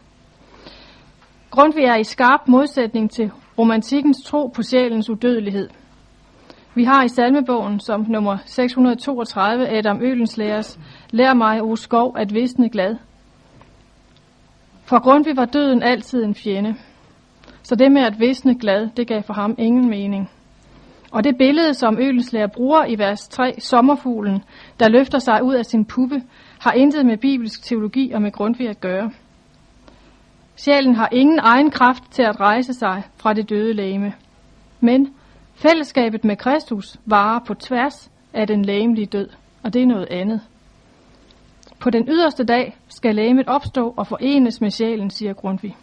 Grundtvig er i skarp modsætning til romantikkens tro på sjælens udødelighed. Vi har i salmebogen som nummer 632 Adam Ølens Lær mig, o skov, at visne glad. For Grundtvig var døden altid en fjende. Så det med at visne glad, det gav for ham ingen mening. Og det billede, som Ølenslæger bruger i vers 3, sommerfuglen, der løfter sig ud af sin puppe, har intet med bibelsk teologi og med Grundtvig at gøre. Sjælen har ingen egen kraft til at rejse sig fra det døde læme. Men fællesskabet med Kristus varer på tværs af den læmelige død, og det er noget andet. På den yderste dag skal lægemet opstå og forenes med sjælen, siger Grundtvig.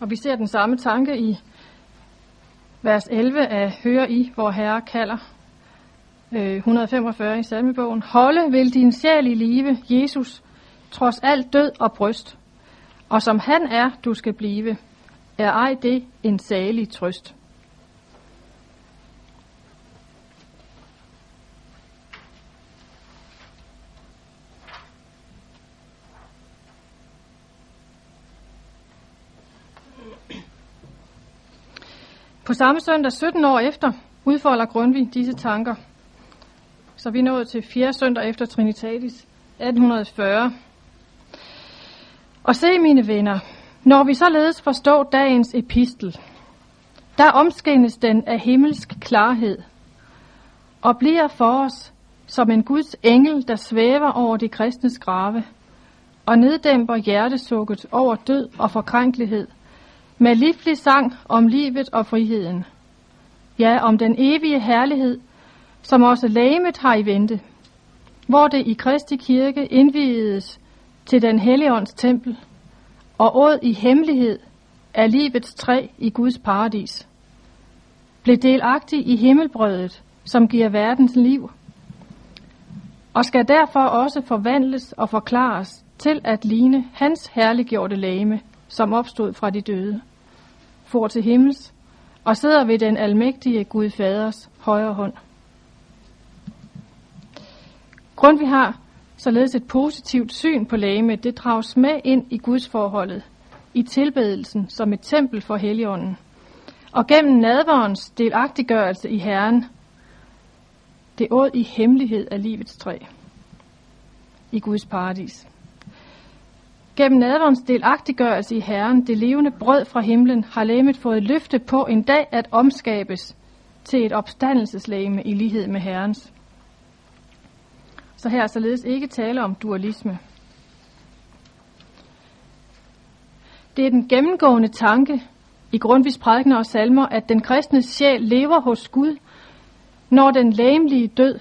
Og vi ser den samme tanke i vers 11 af Hører I, hvor Herre kalder øh, 145 i salmebogen. Holde vil din sjæl i live, Jesus, trods alt død og bryst. Og som han er, du skal blive, er ej det en salig trøst. På samme søndag, 17 år efter, udfolder Grundtvig disse tanker. Så vi nåede til fjerde søndag efter Trinitatis 1840. Og se, mine venner, når vi således forstår dagens epistel, der omskændes den af himmelsk klarhed, og bliver for os som en Guds engel, der svæver over de kristnes grave, og neddæmper hjertesukket over død og forkrænkelighed, med livlig sang om livet og friheden. Ja, om den evige herlighed, som også lægemet har i vente, hvor det i Kristi kirke indvides til den helligånds tempel, og åd i hemmelighed af livets træ i Guds paradis. Blev delagtig i himmelbrødet, som giver verdens liv, og skal derfor også forvandles og forklares til at ligne hans herliggjorte læme, som opstod fra de døde for til himmels og sidder ved den almægtige Gud Faders højre hånd. Grund vi har således et positivt syn på lægemet, det drages med ind i Guds forholdet, i tilbedelsen som et tempel for Helligånden, og gennem nadverens delagtiggørelse i Herren, det åd i hemmelighed af livets træ i Guds paradis. Gennem nadverens delagtiggørelse i Herren, det levende brød fra himlen, har lægemet fået løfte på en dag at omskabes til et opstandelseslægeme i lighed med Herrens. Så her er således ikke tale om dualisme. Det er den gennemgående tanke i Grundtvigs prædikener og salmer, at den kristne sjæl lever hos Gud, når den læmelige død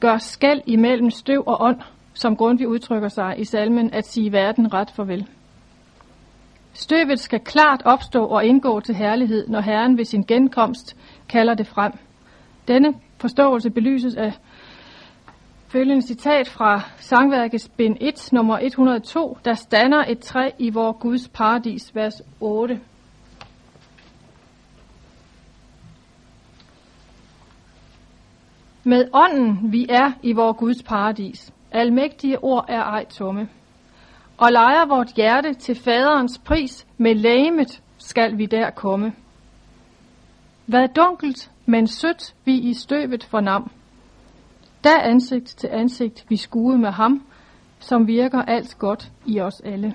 gør skæld imellem støv og ånd, som Grundtvig udtrykker sig i salmen, at sige verden ret farvel. Støvet skal klart opstå og indgå til herlighed, når Herren ved sin genkomst kalder det frem. Denne forståelse belyses af følgende citat fra sangværkets bind 1, nummer 102, der stander et træ i vor Guds paradis, vers 8. Med ånden vi er i vor Guds paradis. Almægtige ord er ej tomme. Og leger vort hjerte til faderens pris, med lægemet skal vi der komme. Hvad dunkelt, men sødt vi i støvet fornam. Da ansigt til ansigt vi skue med ham, som virker alt godt i os alle.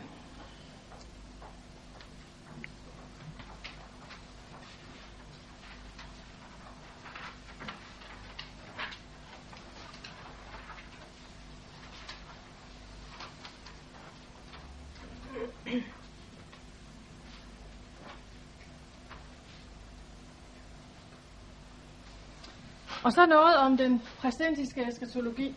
Og så noget om den præsentiske eskatologi.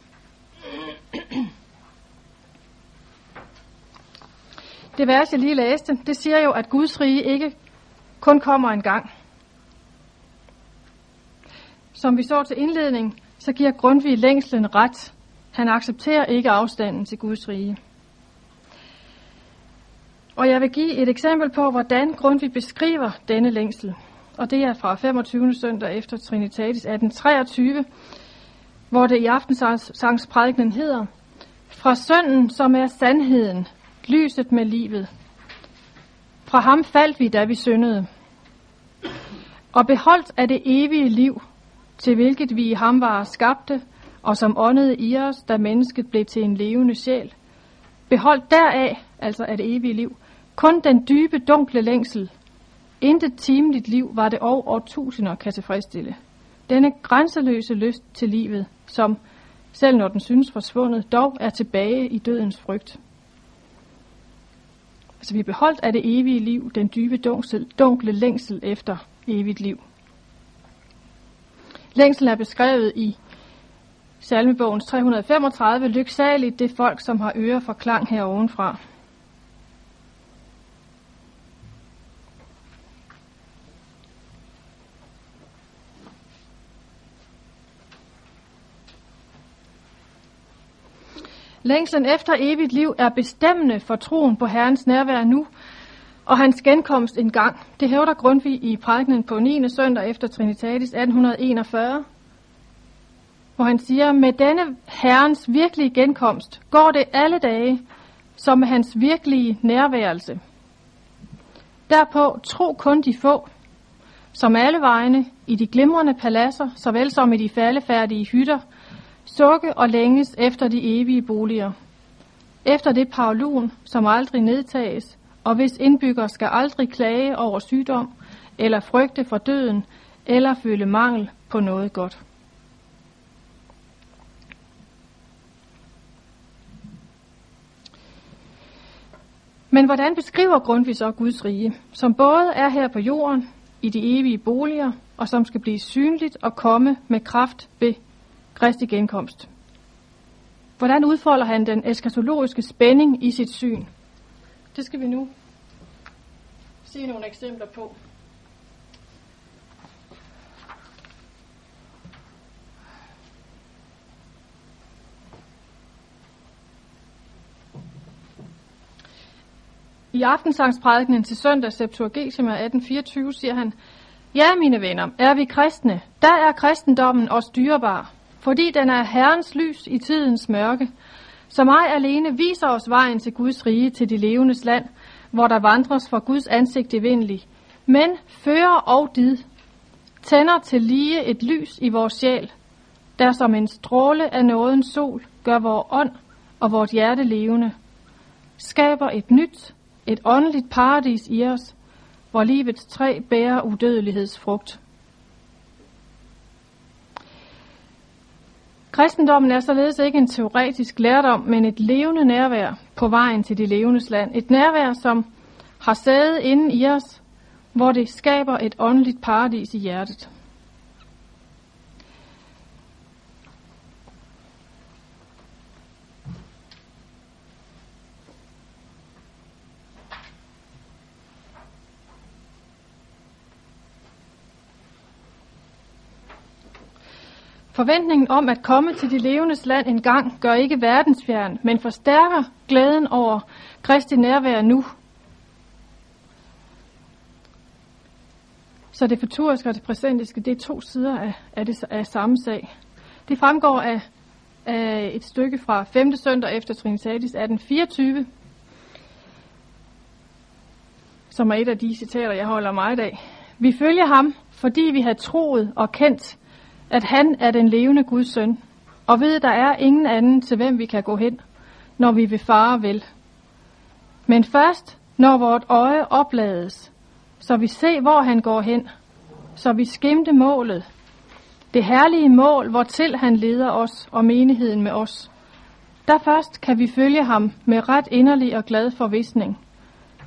Det vers, jeg lige læste, det siger jo, at Guds rige ikke kun kommer en gang. Som vi så til indledning, så giver Grundtvig længslen ret. Han accepterer ikke afstanden til Guds rige. Og jeg vil give et eksempel på, hvordan Grundtvig beskriver denne længsel og det er fra 25. søndag efter Trinitatis 1823, hvor det i aftensangs hedder, Fra sønnen, som er sandheden, lyset med livet. Fra ham faldt vi, da vi syndede. Og beholdt af det evige liv, til hvilket vi i ham var skabte, og som åndede i os, da mennesket blev til en levende sjæl. Beholdt deraf, altså af det evige liv, kun den dybe, dunkle længsel Intet timeligt liv var det over årtusinder kan tilfredsstille. Denne grænseløse lyst til livet, som, selv når den synes forsvundet, dog er tilbage i dødens frygt. Altså vi er beholdt af det evige liv, den dybe dunkle, dunkle længsel efter evigt liv. Længsel er beskrevet i salmebogens 335, lyksaligt det folk, som har ører for klang herovenfra. Længslen efter evigt liv er bestemmende for troen på Herrens nærvær nu, og hans genkomst en gang. Det hævder Grundtvig i prædikenen på 9. søndag efter Trinitatis 1841, hvor han siger, med denne Herrens virkelige genkomst går det alle dage, som med hans virkelige nærværelse. Derpå tro kun de få, som alle vegne, i de glimrende paladser, såvel som i de faldefærdige hytter, sukke og længes efter de evige boliger. Efter det parlun, som aldrig nedtages, og hvis indbygger skal aldrig klage over sygdom, eller frygte for døden, eller føle mangel på noget godt. Men hvordan beskriver Grundtvig så Guds rige, som både er her på jorden, i de evige boliger, og som skal blive synligt og komme med kraft ved Kristi genkomst. Hvordan udfolder han den eskatologiske spænding i sit syn? Det skal vi nu se nogle eksempler på. I aftensangsprædikenen til søndag Septuagesima 1824 siger han, Ja, mine venner, er vi kristne, der er kristendommen os dyrebar, fordi den er Herrens lys i tidens mørke, som ej alene viser os vejen til Guds rige, til de levendes land, hvor der vandres for Guds ansigt evindelig, men fører og did, tænder til lige et lys i vores sjæl, der som en stråle af nådens sol gør vores ånd og vort hjerte levende, skaber et nyt, et åndeligt paradis i os, hvor livets træ bærer udødelighedsfrugt. Kristendommen er således ikke en teoretisk lærdom, men et levende nærvær på vejen til det levendes land. Et nærvær, som har sæde inden i os, hvor det skaber et åndeligt paradis i hjertet. Forventningen om at komme til de levendes land en gang gør ikke verdensfjern, men forstærker glæden over Kristi nærvær nu. Så det futuriske og det præsentiske, det er to sider af, af, det, af samme sag. Det fremgår af, af et stykke fra 5. søndag efter Trinitatis 1824, som er et af de citater, jeg holder mig i dag. Vi følger ham, fordi vi har troet og kendt, at han er den levende Guds søn, og ved, at der er ingen anden til hvem vi kan gå hen, når vi vil fare vel. Men først, når vort øje oplades, så vi ser, hvor han går hen, så vi skimte målet, det herlige mål, hvortil han leder os og menigheden med os. Der først kan vi følge ham med ret inderlig og glad forvisning.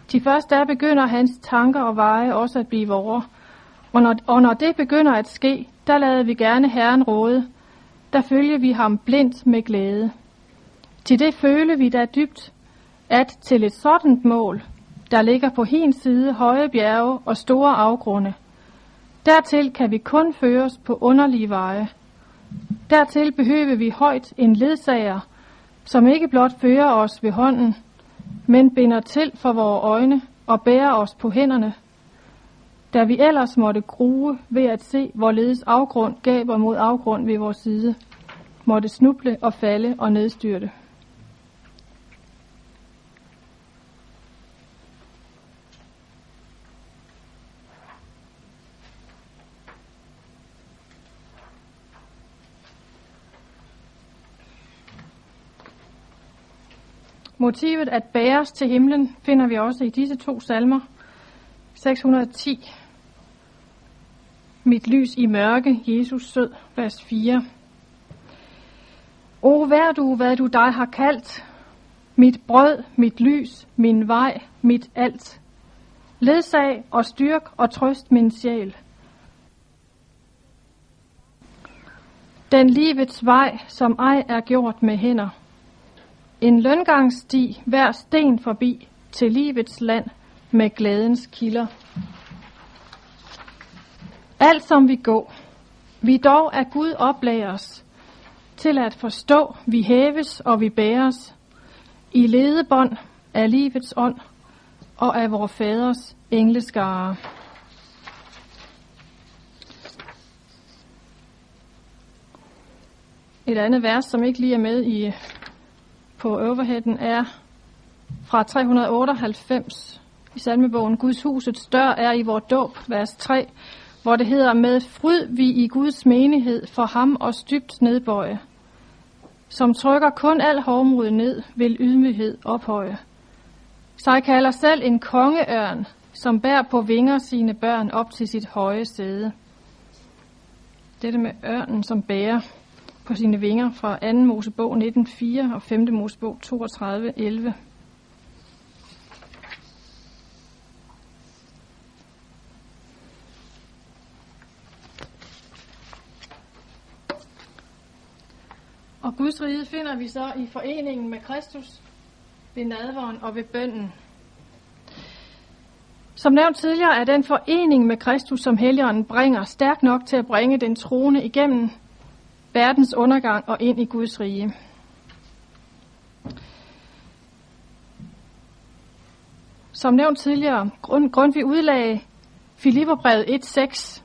Til først der begynder hans tanker og veje også at blive vore, og når, og når det begynder at ske, der lader vi gerne Herren råde. Der følger vi ham blindt med glæde. Til det føler vi da dybt, at til et sådan mål, der ligger på hin side høje bjerge og store afgrunde, dertil kan vi kun føres på underlige veje. Dertil behøver vi højt en ledsager, som ikke blot fører os ved hånden, men binder til for vores øjne og bærer os på hænderne da vi ellers måtte grue ved at se, hvorledes afgrund gaber mod afgrund ved vores side, måtte snuble og falde og nedstyrte. Motivet at bæres til himlen finder vi også i disse to salmer – 610. Mit lys i mørke, Jesus sød, vers 4. O, vær du, hvad du dig har kaldt, mit brød, mit lys, min vej, mit alt. Ledsag og styrk og trøst min sjæl. Den livets vej, som ej er gjort med hænder. En løngangssti hver sten forbi til livets land – med glædens kilder. Alt som vi går, vi dog af Gud oplærer os til at forstå, vi hæves og vi bæres i ledebånd af livets ånd og af vores faders engleskare. Et andet vers, som ikke lige er med i på overheaden, er fra 398 i salmebogen, Guds husets dør er i vor dåb, vers 3, hvor det hedder, med fryd vi i Guds menighed for ham og dybt nedbøje, som trykker kun al hårdmod ned, vil ydmyghed ophøje. Sig kalder selv en kongeørn, som bærer på vinger sine børn op til sit høje sæde. Dette med ørnen, som bærer på sine vinger fra 2. Mosebog 19.4 og 5. Mosebog 32.11. Og Guds rige finder vi så i foreningen med Kristus ved nadveren og ved bønden. Som nævnt tidligere er den forening med Kristus, som Helligånden bringer, stærk nok til at bringe den trone igennem verdens undergang og ind i Guds rige. Som nævnt tidligere, grund, grund vi udlagde Filipperbrevet 1.6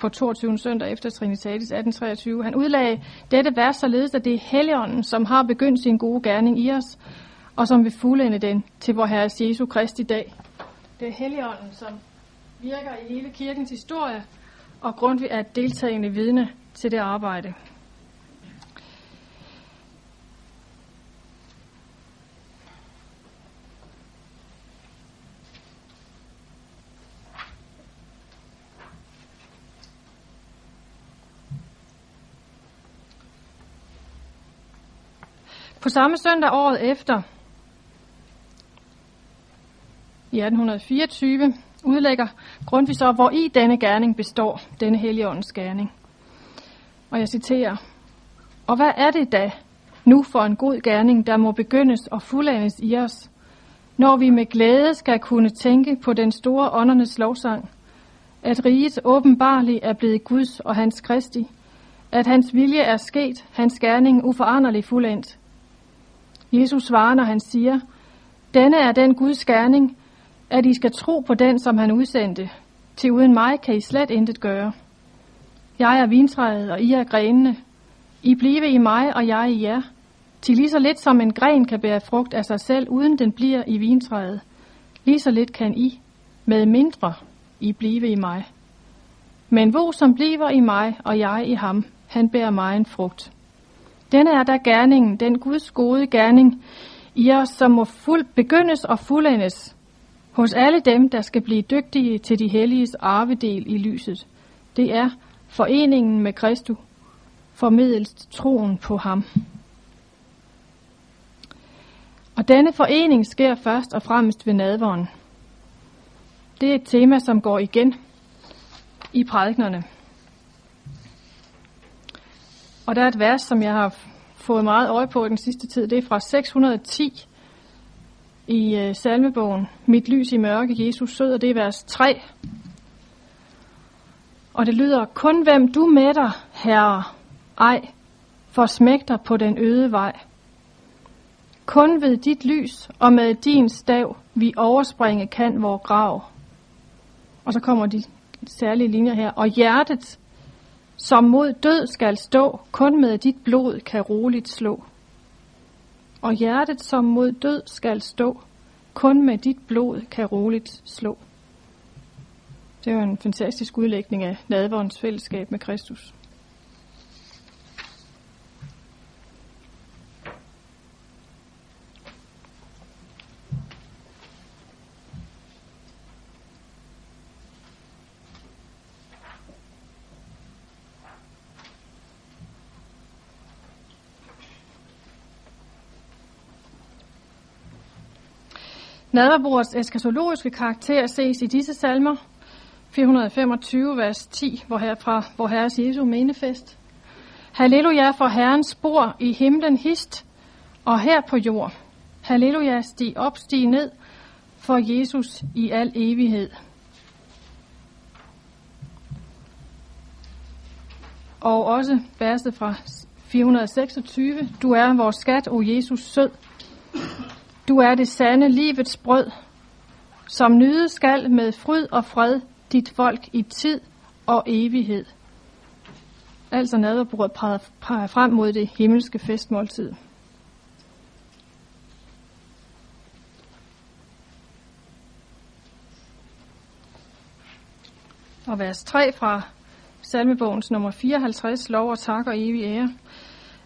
på 22. søndag efter Trinitatis 1823. Han udlagde dette vers således, at det er Helligånden, som har begyndt sin gode gerning i os, og som vil fuldende den til vor Herre Jesu Kristi dag. Det er Helligånden, som virker i hele kirkens historie, og Grundtvig er et deltagende vidne til det arbejde. På samme søndag året efter, i 1824, udlægger Grundtvig så, hvor i denne gerning består, denne helligåndens gerning. Og jeg citerer, Og hvad er det da nu for en god gerning, der må begyndes og fuldendes i os, når vi med glæde skal kunne tænke på den store åndernes lovsang, at riget åbenbarligt er blevet Guds og hans Kristi, at hans vilje er sket, hans gerning uforanderlig fuldendt. Jesus svarer, når han siger, denne er den Guds gerning, at I skal tro på den, som han udsendte. Til uden mig kan I slet intet gøre. Jeg er vintræet, og I er grenene. I blive i mig, og jeg i jer. Til lige så lidt som en gren kan bære frugt af sig selv, uden den bliver i vintræet, lige så lidt kan I, med mindre, I blive i mig. Men hvor som bliver i mig, og jeg i ham, han bærer mig en frugt. Denne er der gerningen, den Guds gode gerning, i os, som må fuld, begyndes og fuldendes hos alle dem, der skal blive dygtige til de helliges arvedel i lyset. Det er foreningen med Kristus, formidlet troen på ham. Og denne forening sker først og fremmest ved nadvåren. Det er et tema, som går igen i prædiknerne. Og der er et vers, som jeg har fået meget øje på den sidste tid. Det er fra 610 i øh, salmebogen. Mit lys i mørke, Jesus sød, og det er vers 3. Og det lyder, kun hvem du mætter, herre, ej, for smægter på den øde vej. Kun ved dit lys og med din stav, vi overspringe kan vor grav. Og så kommer de særlige linjer her. Og hjertet, som mod død skal stå, kun med dit blod kan roligt slå. Og hjertet, som mod død skal stå, kun med dit blod kan roligt slå. Det er en fantastisk udlægning af nadvårens fællesskab med Kristus. Nadverbordets eskatologiske karakter ses i disse salmer. 425, vers 10, hvor herfra, hvor Herres Jesu menefest. Halleluja for Herrens spor i himlen hist, og her på jord. Halleluja, stig op, stig ned, for Jesus i al evighed. Og også verset fra 426. Du er vores skat, o Jesus sød. Du er det sande livets brød, som nyde skal med fryd og fred dit folk i tid og evighed. Altså nadverbordet peger frem mod det himmelske festmåltid. Og vers 3 fra salmebogens nummer 54, lov og tak og evig ære.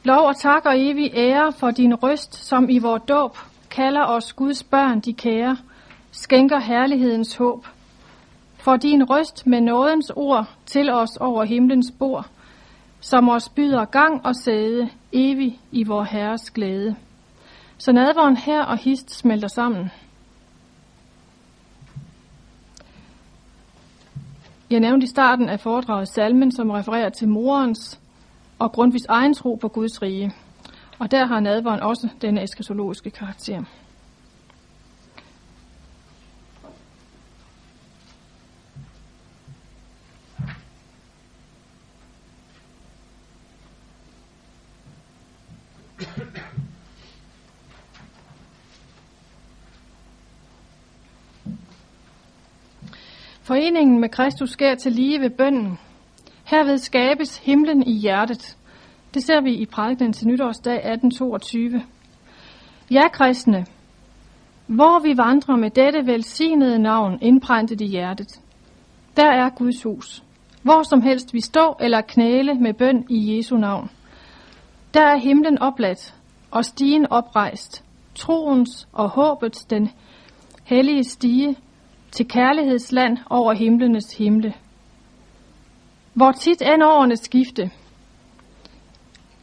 Lov og tak og evig ære for din røst, som i vor dåb kalder os Guds børn, de kære, skænker herlighedens håb. For din røst med nådens ord til os over himlens bord, som os byder gang og sæde evig i vor Herres glæde. Så nadvåren her og hist smelter sammen. Jeg nævnte i starten af foredraget salmen, som refererer til morens og Grundtvigs egen tro på Guds rige. Og der har nadveren også denne eskatologiske karakter. Foreningen med Kristus sker til lige ved bønden. Herved skabes himlen i hjertet. Det ser vi i prædikenen til nytårsdag 1822. Ja, kristne, hvor vi vandrer med dette velsignede navn indprintet i hjertet, der er Guds hus. Hvor som helst vi står eller knæle med bøn i Jesu navn. Der er himlen opladt og stigen oprejst, troens og håbets den hellige stige til kærlighedsland over himlenes himle. Hvor tit end årene skifte,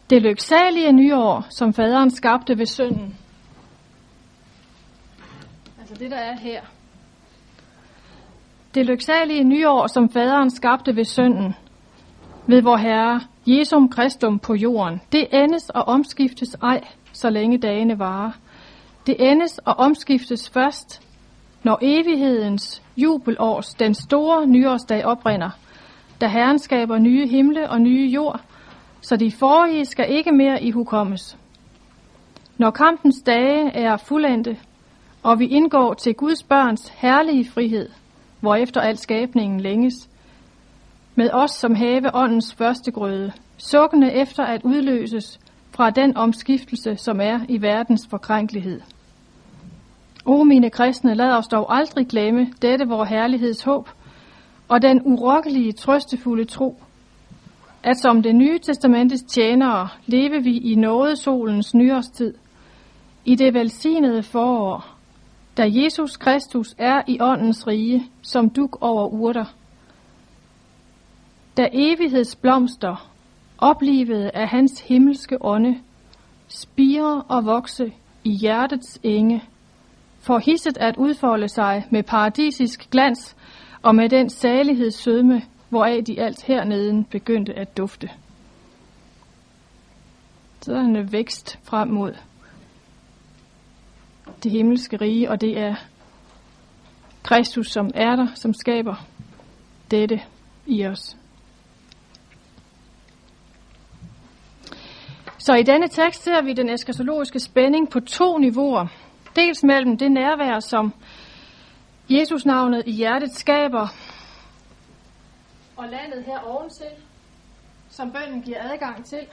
det lyksalige nyår, som faderen skabte ved synden. Altså det, der er her. Det lyksalige nyår, som faderen skabte ved synden, ved vor Herre, Jesum Kristum på jorden, det endes og omskiftes ej, så længe dagene varer. Det endes og omskiftes først, når evighedens jubelårs, den store nyårsdag oprinder, da Herren skaber nye himle og nye jord, så de forrige skal ikke mere i hukommes. Når kampens dage er fuldendte, og vi indgår til Guds børns herlige frihed, hvorefter al skabningen længes, med os som have åndens første grøde, sukkende efter at udløses fra den omskiftelse, som er i verdens forkrænkelighed. O mine kristne, lad os dog aldrig glemme dette vor herligheds håb, og den urokkelige, trøstefulde tro, at som det nye testamentes tjenere leve vi i nådesolens nyårstid, i det velsignede forår, da Jesus Kristus er i åndens rige, som duk over urter. Da evighedsblomster, oplivet af hans himmelske ånde, spirer og vokse i hjertets enge, for hisset at udfolde sig med paradisisk glans og med den salighedssødme, hvoraf de alt hernede begyndte at dufte. Så er en vækst frem mod det himmelske rige, og det er Kristus, som er der, som skaber dette i os. Så i denne tekst ser vi den eskatologiske spænding på to niveauer. Dels mellem det nærvær, som Jesus navnet i hjertet skaber, og landet her oventil, som bønden giver adgang til,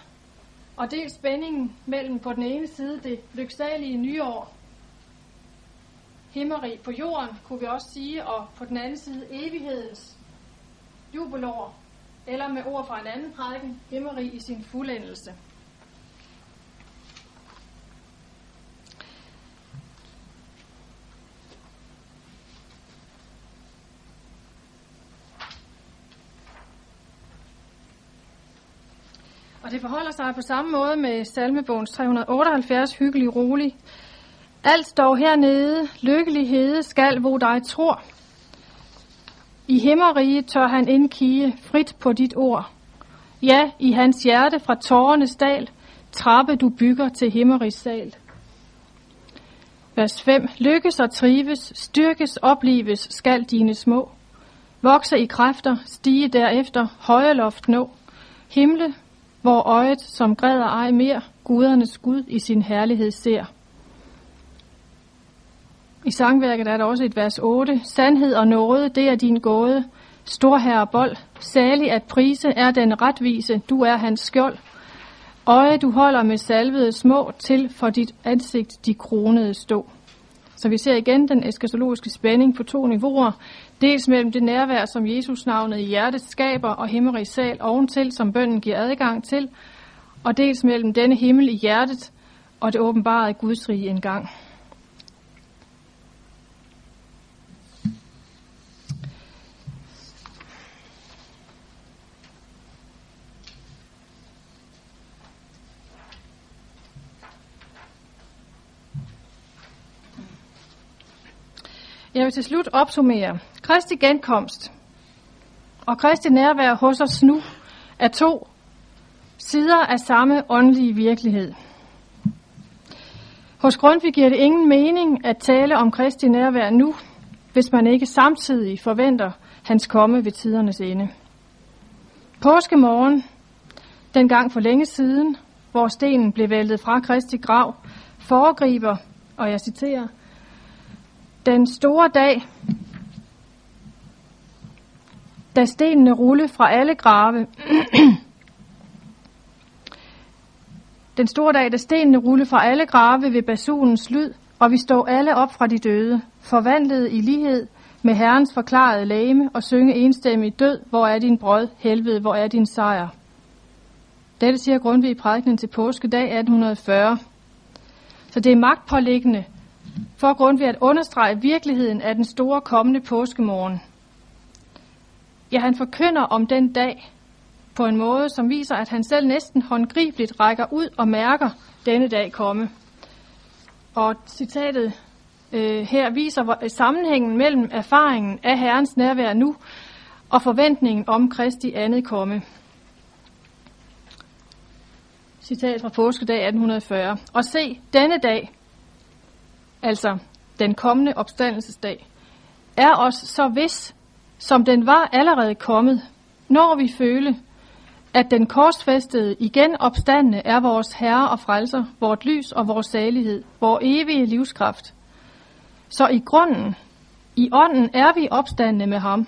og dels spændingen mellem på den ene side det lyksalige nyår, himmeri på jorden, kunne vi også sige, og på den anden side evighedens jubelår, eller med ord fra en anden prædiken, himmeri i sin fuldendelse. Forholder sig på samme måde med salmebogens 378, hyggelig rolig. Alt står hernede, lykkelighed skal, hvor dig tror. I himmerige tør han indkige frit på dit ord. Ja, i hans hjerte fra tårernes dal, trappe du bygger til himmerigs sal. Vers 5. Lykkes og trives, styrkes, oplives, skal dine små. Vokse i kræfter, stige derefter, høje loft nå. Himle, hvor øjet, som græder ej mere, gudernes Gud i sin herlighed ser. I sangværket er der også et vers 8. Sandhed og nåde, det er din gåde. Storherre bold, salig at prise er den retvise, du er hans skjold. Øje du holder med salvede små, til for dit ansigt de kronede stå. Så vi ser igen den eskatologiske spænding på to niveauer. Dels mellem det nærvær, som Jesus navnet i hjertet skaber, og himmerig sal oventil, som bønden giver adgang til, og dels mellem denne himmel i hjertet og det åbenbarede Guds rige engang. Jeg vil til slut opsummere. Kristi genkomst og Kristi nærvær hos os nu er to sider af samme åndelige virkelighed. Hos Grundtvig giver det ingen mening at tale om Kristi nærvær nu, hvis man ikke samtidig forventer hans komme ved tidernes ende. Påskemorgen, dengang for længe siden, hvor stenen blev væltet fra Kristi grav, foregriber, og jeg citerer, den store dag, da stenene rulle fra alle grave, den store dag, da stenene rulle fra alle grave ved basunens lyd, og vi står alle op fra de døde, forvandlet i lighed med Herrens forklarede lame og synge enstemmigt død, hvor er din brød, helvede, hvor er din sejr. Dette siger Grundtvig i prædikenen til påskedag 1840. Så det er magtpåliggende for Grundtvig at understrege virkeligheden af den store kommende påskemorgen. Ja, han forkynder om den dag, på en måde, som viser, at han selv næsten håndgribeligt rækker ud og mærker denne dag komme. Og citatet øh, her viser hvor, sammenhængen mellem erfaringen af Herrens nærvær nu og forventningen om Kristi andet komme. Citat fra påskedag 1840. Og se, denne dag, altså den kommende opstandelsesdag, er os så vis, som den var allerede kommet, når vi føle, at den korsfæstede igen opstandende er vores Herre og Frelser, vort lys og vores salighed, vores evige livskraft. Så i grunden, i ånden er vi opstandende med ham.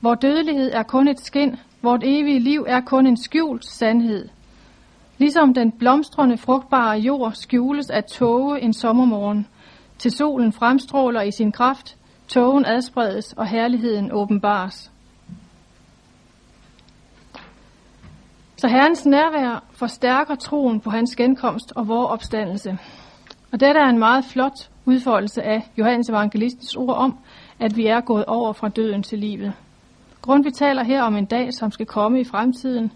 Vor dødelighed er kun et skin, vort evige liv er kun en skjult sandhed. Ligesom den blomstrende, frugtbare jord skjules af tåge en sommermorgen, til solen fremstråler i sin kraft, Togen adspredes og herligheden åbenbares. Så Herrens nærvær forstærker troen på hans genkomst og vor opstandelse. Og dette er en meget flot udfoldelse af Johannes Evangelistens ord om, at vi er gået over fra døden til livet. Grund vi taler her om en dag, som skal komme i fremtiden,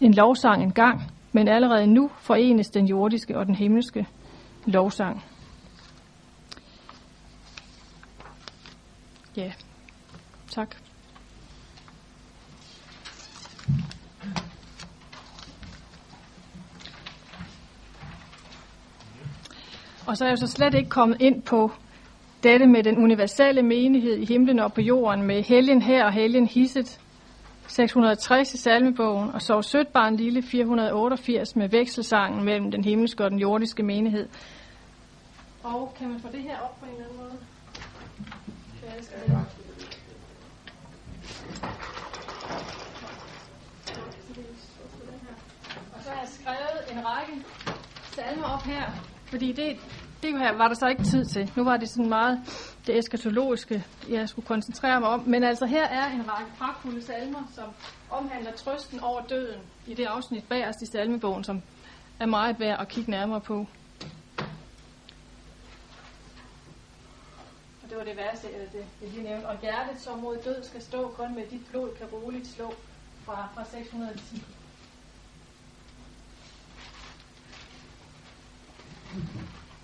en lovsang en gang, men allerede nu forenes den jordiske og den himmelske lovsang. Ja, tak. Og så er jeg så slet ikke kommet ind på dette med den universelle menighed i himlen og på jorden, med helgen her og helgen hisset, 660 i salmebogen, og så sødt barn lille 488 med vekselsangen mellem den himmelske og den jordiske menighed. Og kan man få det her op på en eller anden måde? Og så har jeg skrevet en række salmer op her, fordi det, det her var der så ikke tid til. Nu var det sådan meget det eskatologiske, jeg skulle koncentrere mig om. Men altså her er en række pragtfulde salmer, som omhandler trøsten over døden i det afsnit bagerst i salmebogen, som er meget værd at kigge nærmere på. Det var det værste, eller det, det lige nævnte. Og hjertet som mod død skal stå kun med dit blod kan roligt slå fra, fra 610.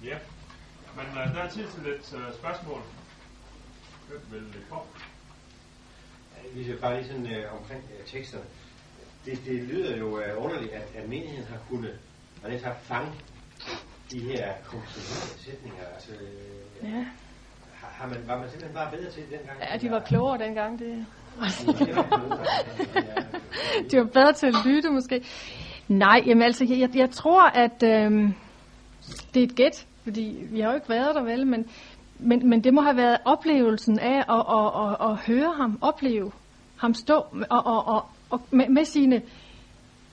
Ja, men uh, der er tid til lidt uh, spørgsmål. Hvem vil det på? Hvis jeg bare lige sådan uh, omkring uh, teksterne. Det, det lyder jo uh, underligt, at, at menigheden har kunnet og det har fange de her komplicerede sætninger. Altså, uh, Ja. Har, man, var man simpelthen bare bedre til dengang? ja, de var klogere dengang. Det. De var bedre til at lytte måske. Nej, jamen altså, jeg, jeg, tror, at øhm, det er et gæt, fordi vi har jo ikke været der vel, men, men, men det må have været oplevelsen af at, at, at, at høre ham, opleve ham stå og, og, og, og med, med sine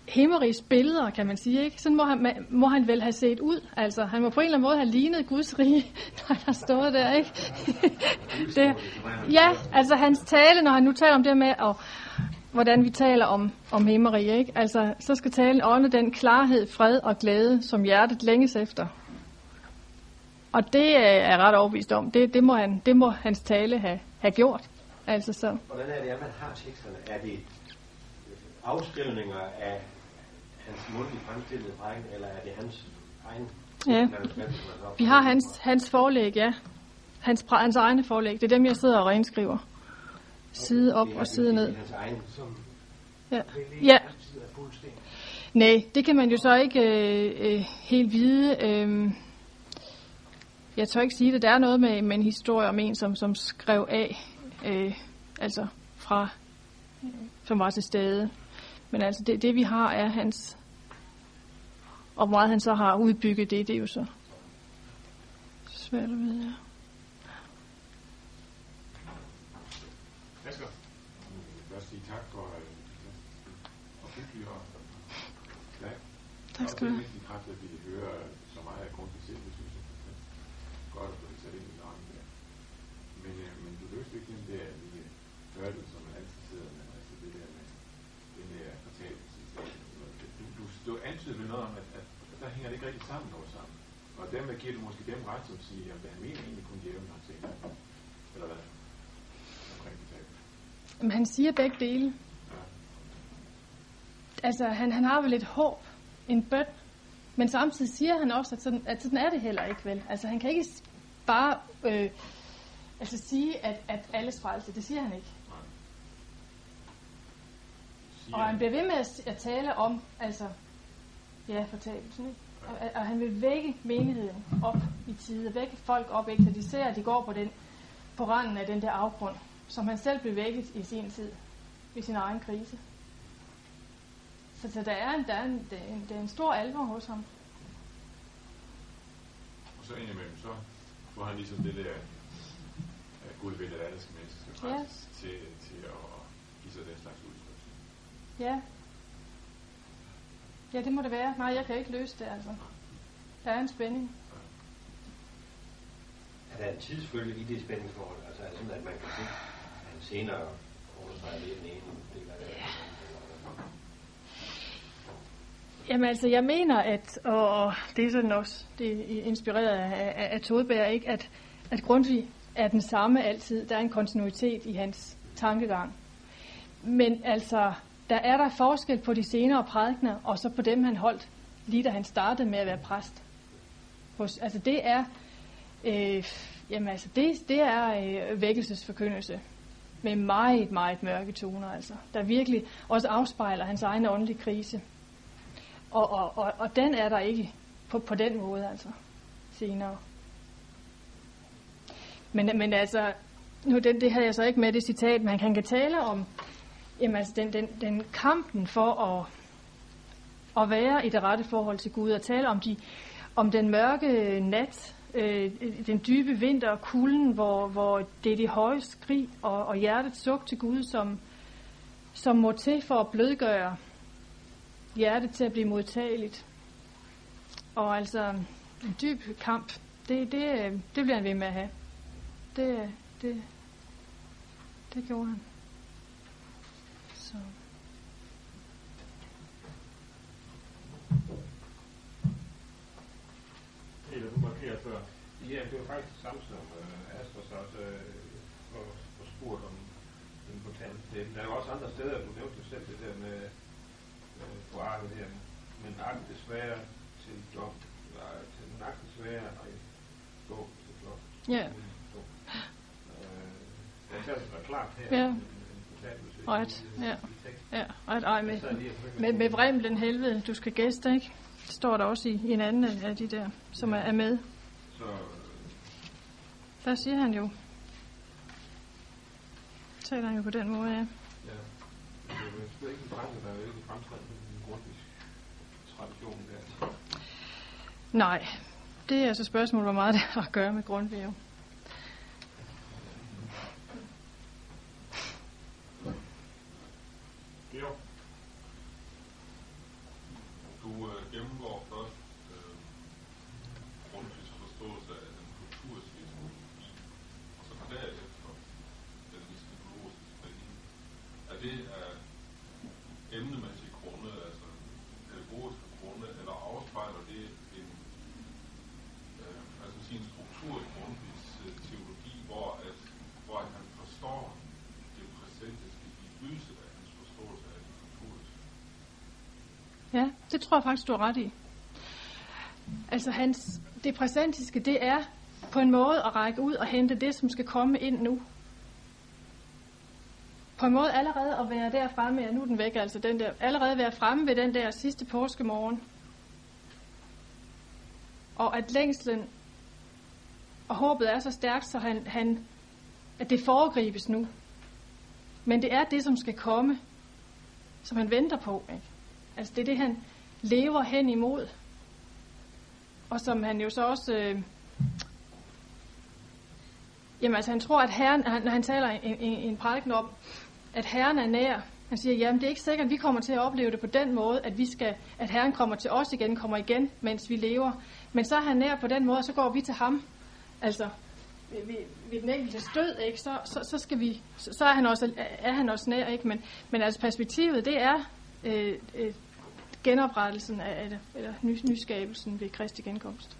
himmerigs billeder, kan man sige. Ikke? Sådan må han, må han vel have set ud. Altså, han må på en eller anden måde have lignet Guds rige, når han har stået der. Ikke? det, ja, altså hans tale, når han nu taler om det med, og, hvordan vi taler om, om himmeri, ikke? Altså, så skal talen ånde den klarhed, fred og glæde, som hjertet længes efter. Og det er jeg ret overbevist om. Det, det, må, han, det må hans tale have, have gjort. Altså så. Hvordan er det, at man har teksterne? Er det afskrivninger af hans mundtlige fremstillede prædiken, eller er det hans egen Ja. Vi har hans, hans forlæg, ja. Hans, hans egne forlæg. Det er dem, jeg sidder og renskriver. Side op og side ned. Hans egen, som Ja. ja. Nej, det kan man jo så ikke øh, øh, helt vide. Øh, jeg tør ikke sige det. Der er noget med, med en historie om en, som, som skrev af, øh, altså fra, som var til stede. Men altså det, det vi har er hans, og hvor meget han så har udbygget det, det er jo så svært at vide. Ja. Asger? Jeg vil først sige tak for øh, og hyggelig og. Tak skal du have. Det er kraft, at vi hører så meget af grund til selv, det synes jeg. Det er godt at få det sat ind i nakken der. Men, øh, men du løste ikke den der lille hørtel, som man altid sidder med, altså det der med den der fortalelse. Du, du, du antyder vel noget om, at, at, der hænger det ikke rigtig sammen noget sammen. Og dermed giver du måske dem ret, som siger, at han mener egentlig kun djævlen har ting. Eller hvad? Omkring fortalelse. Men han siger begge dele. Ja. altså, han, han har vel et håb, en bøn, men samtidig siger han også, at sådan, at sådan er det heller ikke, vel? Altså, han kan ikke bare øh, altså sige, at, at alles frelse, det siger han ikke. Siger, Og han bliver ved med at, at tale om, altså, ja, fortabelsen, ikke? Og, og han vil vække menigheden op i tide, vække folk op, ikke? Så de ser, at de går på, den, på randen af den der afgrund, som han selv blev vækket i sin tid, i sin egen krise. Så, så der, er en, der, er en, der, er en, der er en stor alvor hos ham. Og så indimellem, så får han ligesom det der, at Gud vil, at alle skal mennesker skal Yes. til, til at give sig den slags udtryk. Ja. Ja, det må det være. Nej, jeg kan ikke løse det, altså. Der er en spænding. Er der en tidsfølge i det spændingsforhold? Altså er det sådan, at man kan se, at han senere understreger mere den ene del af det? eller- Jamen altså, jeg mener, at, og det er sådan også, det er inspireret af, af, af Todberg, ikke? At, at Grundtvig er den samme altid. Der er en kontinuitet i hans tankegang. Men altså, der er der forskel på de senere prædikner, og så på dem, han holdt, lige da han startede med at være præst. Hos, altså det er, øh, jamen altså, det, det er øh, vækkelsesforkyndelse med meget, meget mørke toner, altså, der virkelig også afspejler hans egen åndelige krise. Og, og, og, og den er der ikke på, på den måde, altså, senere. Men, men altså, nu den, det havde jeg så ikke med det citat, men han kan tale om jamen, altså, den, den, den kampen for at, at være i det rette forhold til Gud, og tale om, de, om den mørke nat, øh, den dybe vinter og kulden, hvor, hvor det er det høje skrig og, og hjertets suk til Gud, som, som må til for at blødgøre hjertet til at blive modtageligt. Og altså, en dyb kamp, det, det, øh, det bliver han ved med at have. Det, øh, det, det gjorde han. Så. Peter, du markerer før. Ja, det var faktisk samme som uh, Astros også uh, og, og spurgt om den potente stemme. Der er jo også andre steder, du nævnte jo selv det der med uh, på arket her, men arket desværre til dom, eller til den arket desværre, og gå til flot. Ja. Uh, det er altså været klart her. Ja. Right, ja. Ja, ej, ej med, forsøgte med, med vremlen helvede, du skal gæste, ikke? Det står der også i, i en anden af af de der, som er, er med. Så Der siger han jo. Taler han jo på den måde, ja. Ja, men det er ikke en tanke, der er jo ikke fremtrædende i grundige tradition der. Nej, det er altså spørgsmålet, hvor meget det har at gøre med Grundtvig. jo. Georg, du øh, gennemgår først øh, Grundtvigs forståelse af den kulturiske etymologi, og så derefter den epistemologiske spænding. Er det af emnemæssige grunde, altså pædagogiske grunde, eller afspejler det en, øh, altså sin struktur i Grundtvigs øh, teologi, hvor, at, hvor at han forstår det præsentiske i lyset af hans forståelse af det kulturiske? Ja, det tror jeg faktisk, du har ret i. Altså hans, det præsentiske, det er på en måde at række ud og hente det, som skal komme ind nu. På en måde allerede at være der fremme, ja nu er den væk, altså den der, allerede være fremme ved den der sidste påskemorgen. Og at længslen og håbet er så stærkt, så han, han, at det foregribes nu. Men det er det, som skal komme, som han venter på. Ikke? Altså det er det, han lever hen imod. Og som han jo så også... Øh, jamen altså han tror, at Herren, han, når han taler en, en, en prædiken om, at Herren er nær, han siger, jamen det er ikke sikkert, at vi kommer til at opleve det på den måde, at, vi skal, at Herren kommer til os igen, kommer igen, mens vi lever. Men så er han nær på den måde, og så går vi til ham. Altså, ved, ved, ved den enkelte stød, ikke, så, så, så, skal vi, så, så er, han også, er han også nær. Ikke? Men, men altså perspektivet, det er øh, øh, genoprettelsen af, det, eller nyskabelsen ved Kristi genkomst.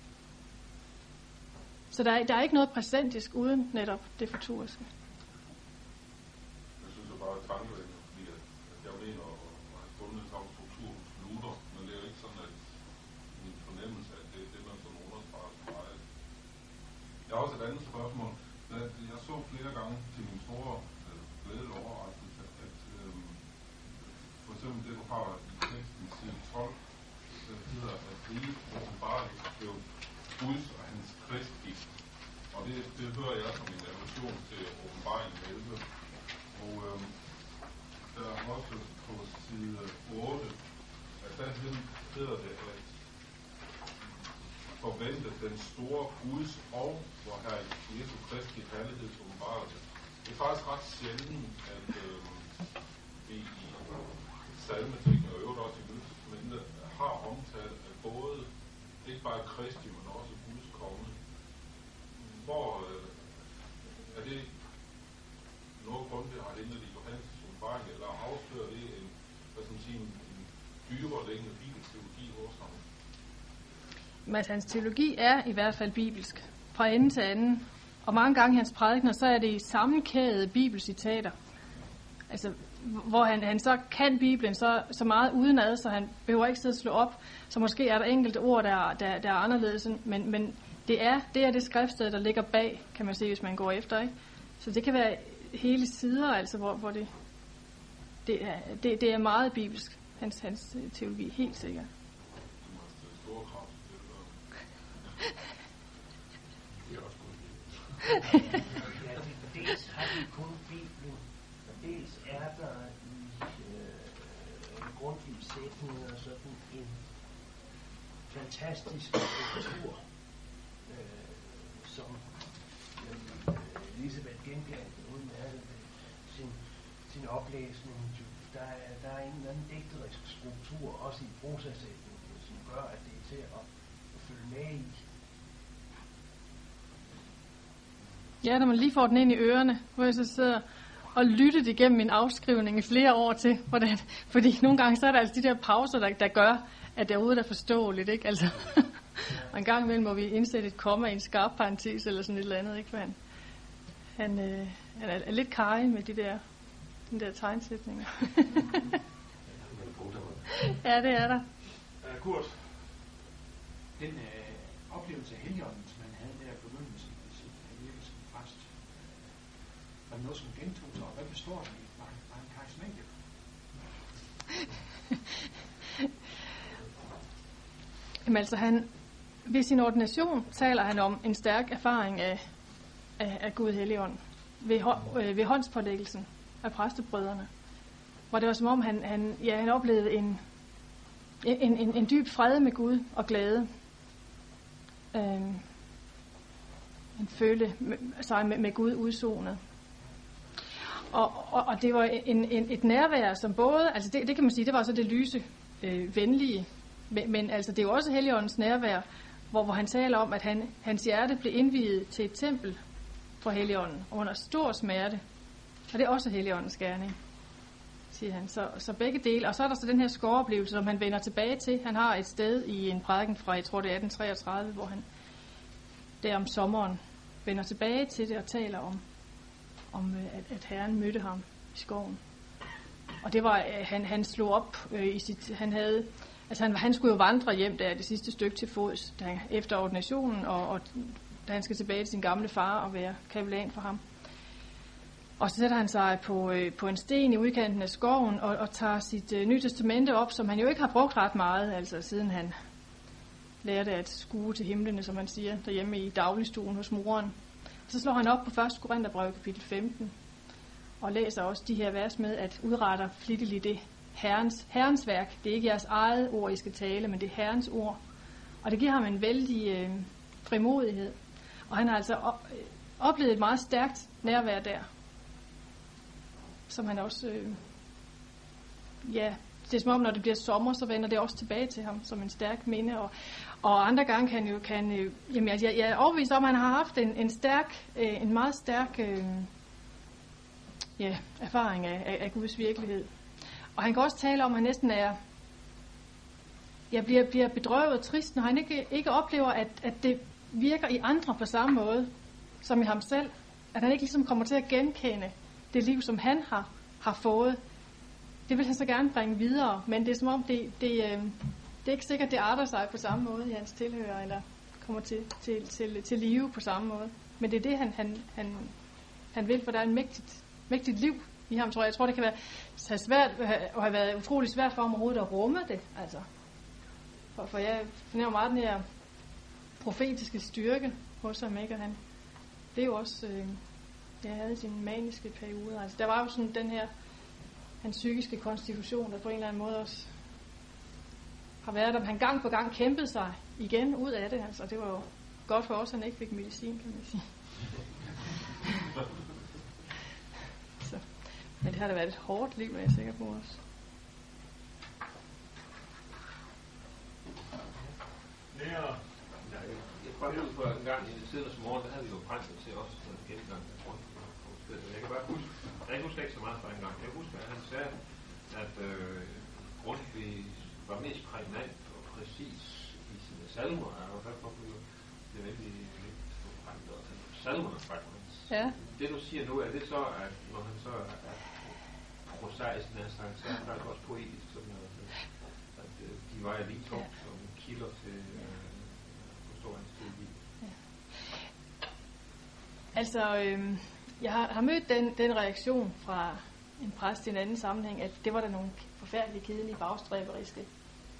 Så der er, der er ikke noget præsentisk uden netop det futuriske. Jeg synes jo bare, at tanken fordi jeg mener, at have fundet samme struktur hos Luther, men det er ikke sådan, at min fornemmelse af det, det man som understreger for mig. Jeg har også et andet spørgsmål. Jeg så flere gange til min store øh, glæde overraskelse, at øh, for eksempel det, du har Guds og hans Kristi. Og det, det hører jeg som en allusion til åbenbaringen 11. Og øhm, der er også på side 8, at der hedder det, at forvente den store Guds og hvor her Jesu Kristi herlighed åbenbarelse. Det er faktisk ret sjældent, at øh, vi i salmetekten og øvrigt også i Nytestamentet har omtalt af både, ikke bare Kristi, men. Hvor øh, er det noget grund det har hentet i Johannes erfaring, eller afslører det en, hvad skal man sige, en, en dybere liggende bibelteologi hos ham? Men hans teologi er i hvert fald bibelsk, fra ende til anden. Og mange gange i hans prædikner, så er det i sammenkædede bibelcitater. Altså, hvor han, han så kan Bibelen så, så meget udenad, så han behøver ikke sidde og slå op. Så måske er der enkelte ord, der, der, der er anderledes. Men, men det er det er det skriftsted, der ligger bag, kan man se, hvis man går efter. Ikke? Så det kan være hele sider, altså, hvor, hvor det, det, er, det, det er meget bibelsk, hans, hans øh, teologi, helt sikkert. Det er også dels har de kun Bibelen, og dels er der i øh, en grundig og sådan en fantastisk struktur, som øh, Elisabeth uden udmærket øh, sin, sin oplæsning. Der er, der er en eller anden digterisk struktur, også i prosasætningen, som gør, at det er til at, at følge med i. Ja, når man lige får den ind i ørerne, hvor jeg så sidder og lytter igennem min afskrivning i flere år til, hvordan, fordi nogle gange så er der altså de der pauser, der, der gør, at det overhovedet er forståeligt, ikke? Altså, og en gang imellem må vi indsætte et komma i en skarp parentes eller sådan et eller andet, ikke? For han, han, øh, han er, er lidt kaj med de der, de der tegnsætninger. ja, det er der. Uh, Kurt, den uh, oplevelse af Helligånden, som han havde der i begyndelsen af sit virke som præst, var det noget, som gentog sig, og hvad består det i? Var, var han karismatiker? Jamen altså, han, ved sin ordination taler han om en stærk erfaring af, af, af Gud Helligånd ved, øh, ved håndspålæggelsen af præstebrødrene. Hvor det var som om, han, han, ja, han oplevede en, en, en, en dyb fred med Gud og glæde. Øhm, han følte sig med, med Gud udsonet. Og, og, og det var en, en, et nærvær, som både, altså det, det kan man sige, det var så det lyse, øh, venlige, men, men altså det er jo også Helligåndens nærvær, hvor, hvor han taler om, at han, hans hjerte blev indviet til et tempel for Helligånden under stor smerte. Og det er også Helligåndens gerning, siger han. Så, så begge dele. Og så er der så den her skåreoplevelse, som han vender tilbage til. Han har et sted i en prædiken fra, jeg tror det er 1833, hvor han der om sommeren vender tilbage til det og taler om, om øh, at, at Herren mødte ham i skoven. Og det var, øh, han, han slog op øh, i sit, han havde, altså han, han skulle jo vandre hjem der det sidste stykke til fods, da, efter ordinationen, og, og da han skal tilbage til sin gamle far og være kapellan for ham. Og så sætter han sig på, øh, på en sten i udkanten af skoven og, og tager sit øh, nye testamente op, som han jo ikke har brugt ret meget, altså siden han lærte at skue til himlene, som man siger, derhjemme i dagligstuen hos moren. Så slår han op på 1. Korintherbrev kapitel 15 og læser også de her vers med, at udretter flittigt det herrens, herrens værk. Det er ikke jeres eget ord, I skal tale, men det er herrens ord. Og det giver ham en vældig øh, frimodighed. Og han har altså op, øh, oplevet et meget stærkt nærvær der, som han også, øh, ja, det er som om, når det bliver sommer, så vender det også tilbage til ham som en stærk minde. Og, og andre gange kan jo, kan, øh, jamen, jeg, jeg er overbevist om, at han har haft en, en stærk, øh, en meget stærk øh, ja, erfaring af, af, af Guds virkelighed. Og han kan også tale om, at han næsten er, jeg bliver, bliver bedrøvet og trist, når han ikke, ikke oplever, at, at det virker i andre på samme måde, som i ham selv. At han ikke ligesom kommer til at genkende det liv, som han har, har fået. Det vil han så gerne bringe videre, men det er som om, det, det, øh, det er ikke sikkert, det arter sig på samme måde i hans tilhører, eller kommer til, til, til, til live på samme måde. men det er det, han, han, han, han vil, for der er en mægtigt, mægtigt liv i ham, tror jeg. Jeg tror, det kan være have svært, øh, og have været utrolig svært for ham overhovedet at rumme det. Altså. For, for jeg fornemmer meget den her profetiske styrke hos ham, ikke? Og han, det er jo også, øh, jeg havde sin maniske periode. Altså, der var jo sådan den her, hans psykiske konstitution, der på en eller anden måde også har været, at han gang på gang kæmpede sig igen ud af det. Altså, det var jo godt for os, at han ikke fik medicin, kan man sige. Så. Det har da været et hårdt liv, er jeg sikker på også. Lærer. Jeg, jeg kom ud for en gang i tiden som morgen, der havde vi jo præster til os en gennemgang af Grundtvig. Jeg kan bare huske, jeg husker ikke så meget fra en gang. Jeg husker, at han sagde, at øh, Grundtvig var mest prægnant og præcis i sine salmer, og derfor blev det vældig lidt salmerne faktisk. Ja. Det du siger nu, er det så, at når han så er prosaisk, han sagt, så er faktisk også poetisk, sådan at, at øh, de vejer lige to Ja. som kilder til øh, hans teologi. Altså, øhm, jeg har, har mødt den, den reaktion fra en præst i en anden sammenhæng, at det var der nogle forfærdelige, kedelige, bagstræberiske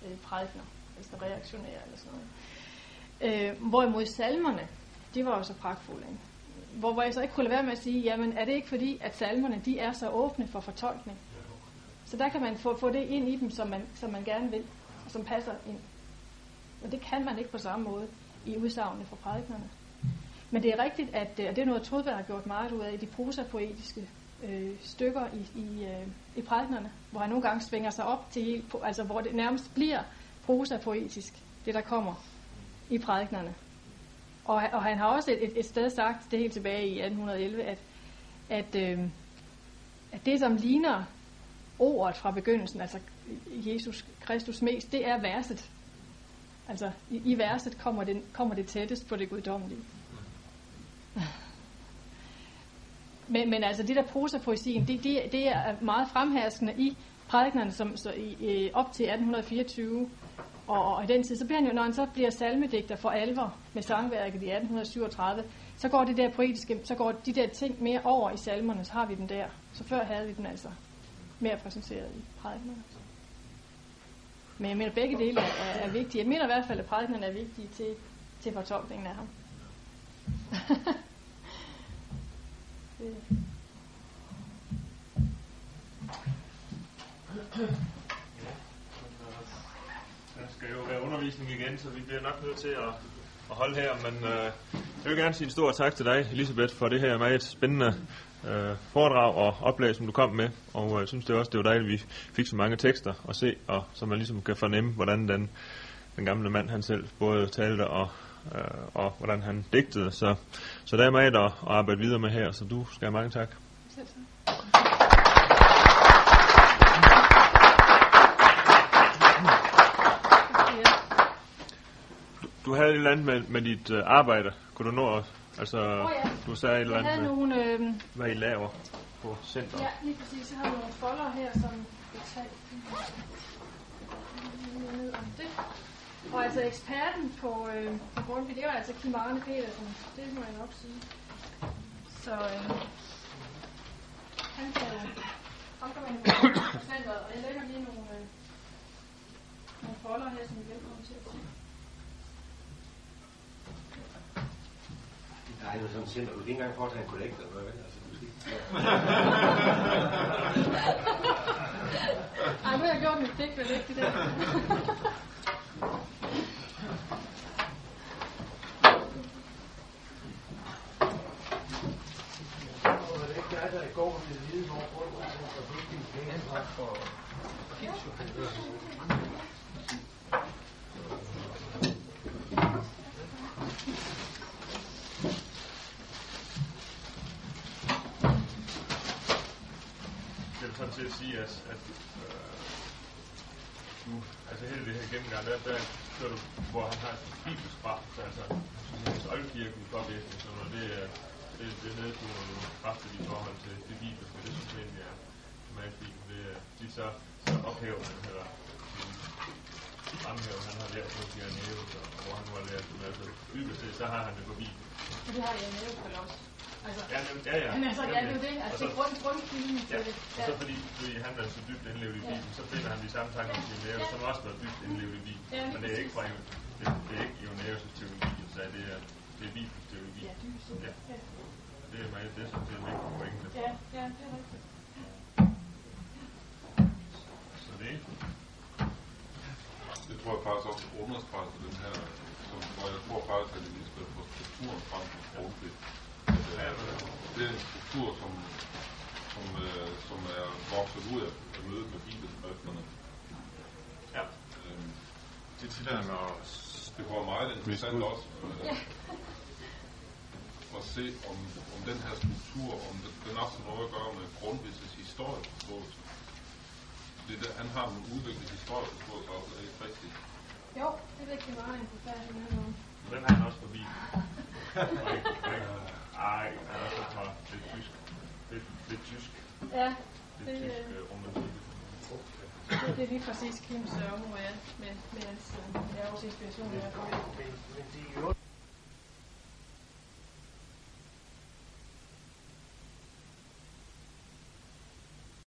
øh, prædikner, altså reaktionære eller sådan noget. Øh, hvorimod salmerne, de var jo så pragtfulde. Ikke? Hvor, hvor jeg så ikke kunne lade være med at sige, jamen er det ikke fordi, at salmerne, de er så åbne for fortolkning? Så der kan man få, få det ind i dem, som man, som man gerne vil, og som passer ind. Og det kan man ikke på samme måde i udsagnene fra prædiknerne. Men det er rigtigt, at øh, og det er noget, Trudberg har gjort meget ud af, de prosapoetiske øh, stykker i, i, øh, i prædiknerne, hvor han nogle gange svinger sig op til helt, altså hvor det nærmest bliver prosapoetisk, det der kommer i prædiknerne. Og, og han har også et, et, et sted sagt, det er helt tilbage i 1811, at, at, øh, at det, som ligner ordet fra begyndelsen, altså Jesus Kristus mest, det er verset. Altså i, i verset kommer det, kommer det tættest på det guddommelige. Men, men altså det der prosapoesien, det, det, det er meget fremherskende i prædiknerne som, så i, op til 1824. Og, og i den tid, så bliver han jo, når han så bliver salmedigter for alvor med sangværket i 1837, så går det der poetiske, så går de der ting mere over i salmerne, så har vi dem der. Så før havde vi dem altså mere præsenteret i prædiknerne. Men jeg mener, begge dele er, er, er vigtige. Jeg mener i hvert fald, at prædiknerne er vigtige til, til fortolkningen af ham. det. Skal jo være undervisning igen, så vi bliver nok nødt til at, at holde her. Men øh, jeg vil gerne sige en stor tak til dig, Elisabeth, for det her meget spændende øh, foredrag og oplæg, som du kom med. Og øh, jeg synes det også, det var dejligt, at vi fik så mange tekster at se, og så man ligesom kan fornemme, hvordan den, den gamle mand han selv både talte og, øh, og hvordan han digtede. Så, så der er meget at, at arbejde videre med her, så du skal have mange tak. Selv tak. Ja. Du havde et eller andet med, med dit øh, arbejde. Kunne du nå at... Altså, Åh, ja. du sagde et eller andet med, nogle, øh, hvad I laver på centret. ja, lige præcis, jeg har nogle folder her, som jeg tager ned om det. Og altså eksperten på, øh, på Grundtvig, det var altså Kim Arne Petersen, det må jeg nok sige. Så øh, han kan, ham kan man jo og jeg lægger lige nogle, øh, nogle folder her, som I er velkommen til at se. Der er jo sådan center, du kan ikke engang foretage en kollekt eller vel? Altså, måske. Ej, nu har jeg gjort mit pligt det det er ikke dig, der i går ville vide, hvor og hvilken penge var for Jeg vil sådan set sige, at, at øh, du, altså hele det her gennemgang, der, der kører du, hvor han har et bibelsk kraft, altså som hans oldkirken påvirkning, så når det er, det, det nedtoner du kraftigt i forhold til det bibelske, det synes jeg egentlig er meget fint. Det er, de så, så ophæver man, eller øh, fremhæver, han har lært noget Piranesi, og hvor han nu har lært det. Men altså, dybest set, så har han det på Og det har jeg nævnt vel også. Altså, Ja, men, ja, ja. men altså, ja, det er jo det. Altså, det er grund, grundkilden Ja, til det. og så fordi, fordi han er så dybt indlevet i Bibelen, så finder han de samme tanker om Ioneus, som også var dybt indlevet i Bibelen. Ja, Men det er ikke fra det, det er ikke Ioneus' teologi, jeg sagde, det er, det er Bibelens teologi. Ja. Ja. Ja. Det er mig, det er sådan set en vigtig pointe. Ja, ja, det er rigtigt. Så det Det tror jeg faktisk også understreger den her, som, hvor jeg tror faktisk, at Elisabeth får strukturen frem for Grundtvig. Det er en struktur, som, som, øh, som er vokset ud af, af mødet med bibelskrifterne. Ja. Øhm, det tillader mig at det var meget interessant også øh, at se, om, om den her struktur, om den, den har noget at gøre med Grundtvigs historieforståelse. Det er der, han har en udviklet historieforståelse også, er det ikke rigtigt? Jo, det er rigtig meget interessant. Den har han også forbi. Og ikke- og ikke- Ej, han er også fra lidt tysk. Lidt, lidt tysk. Ja, Lidt det, tysk øh, øh, romantik. det, det er lige præcis Kims ørge, ja, med, med hans øh, inspiration. Ja, Men, men det er jo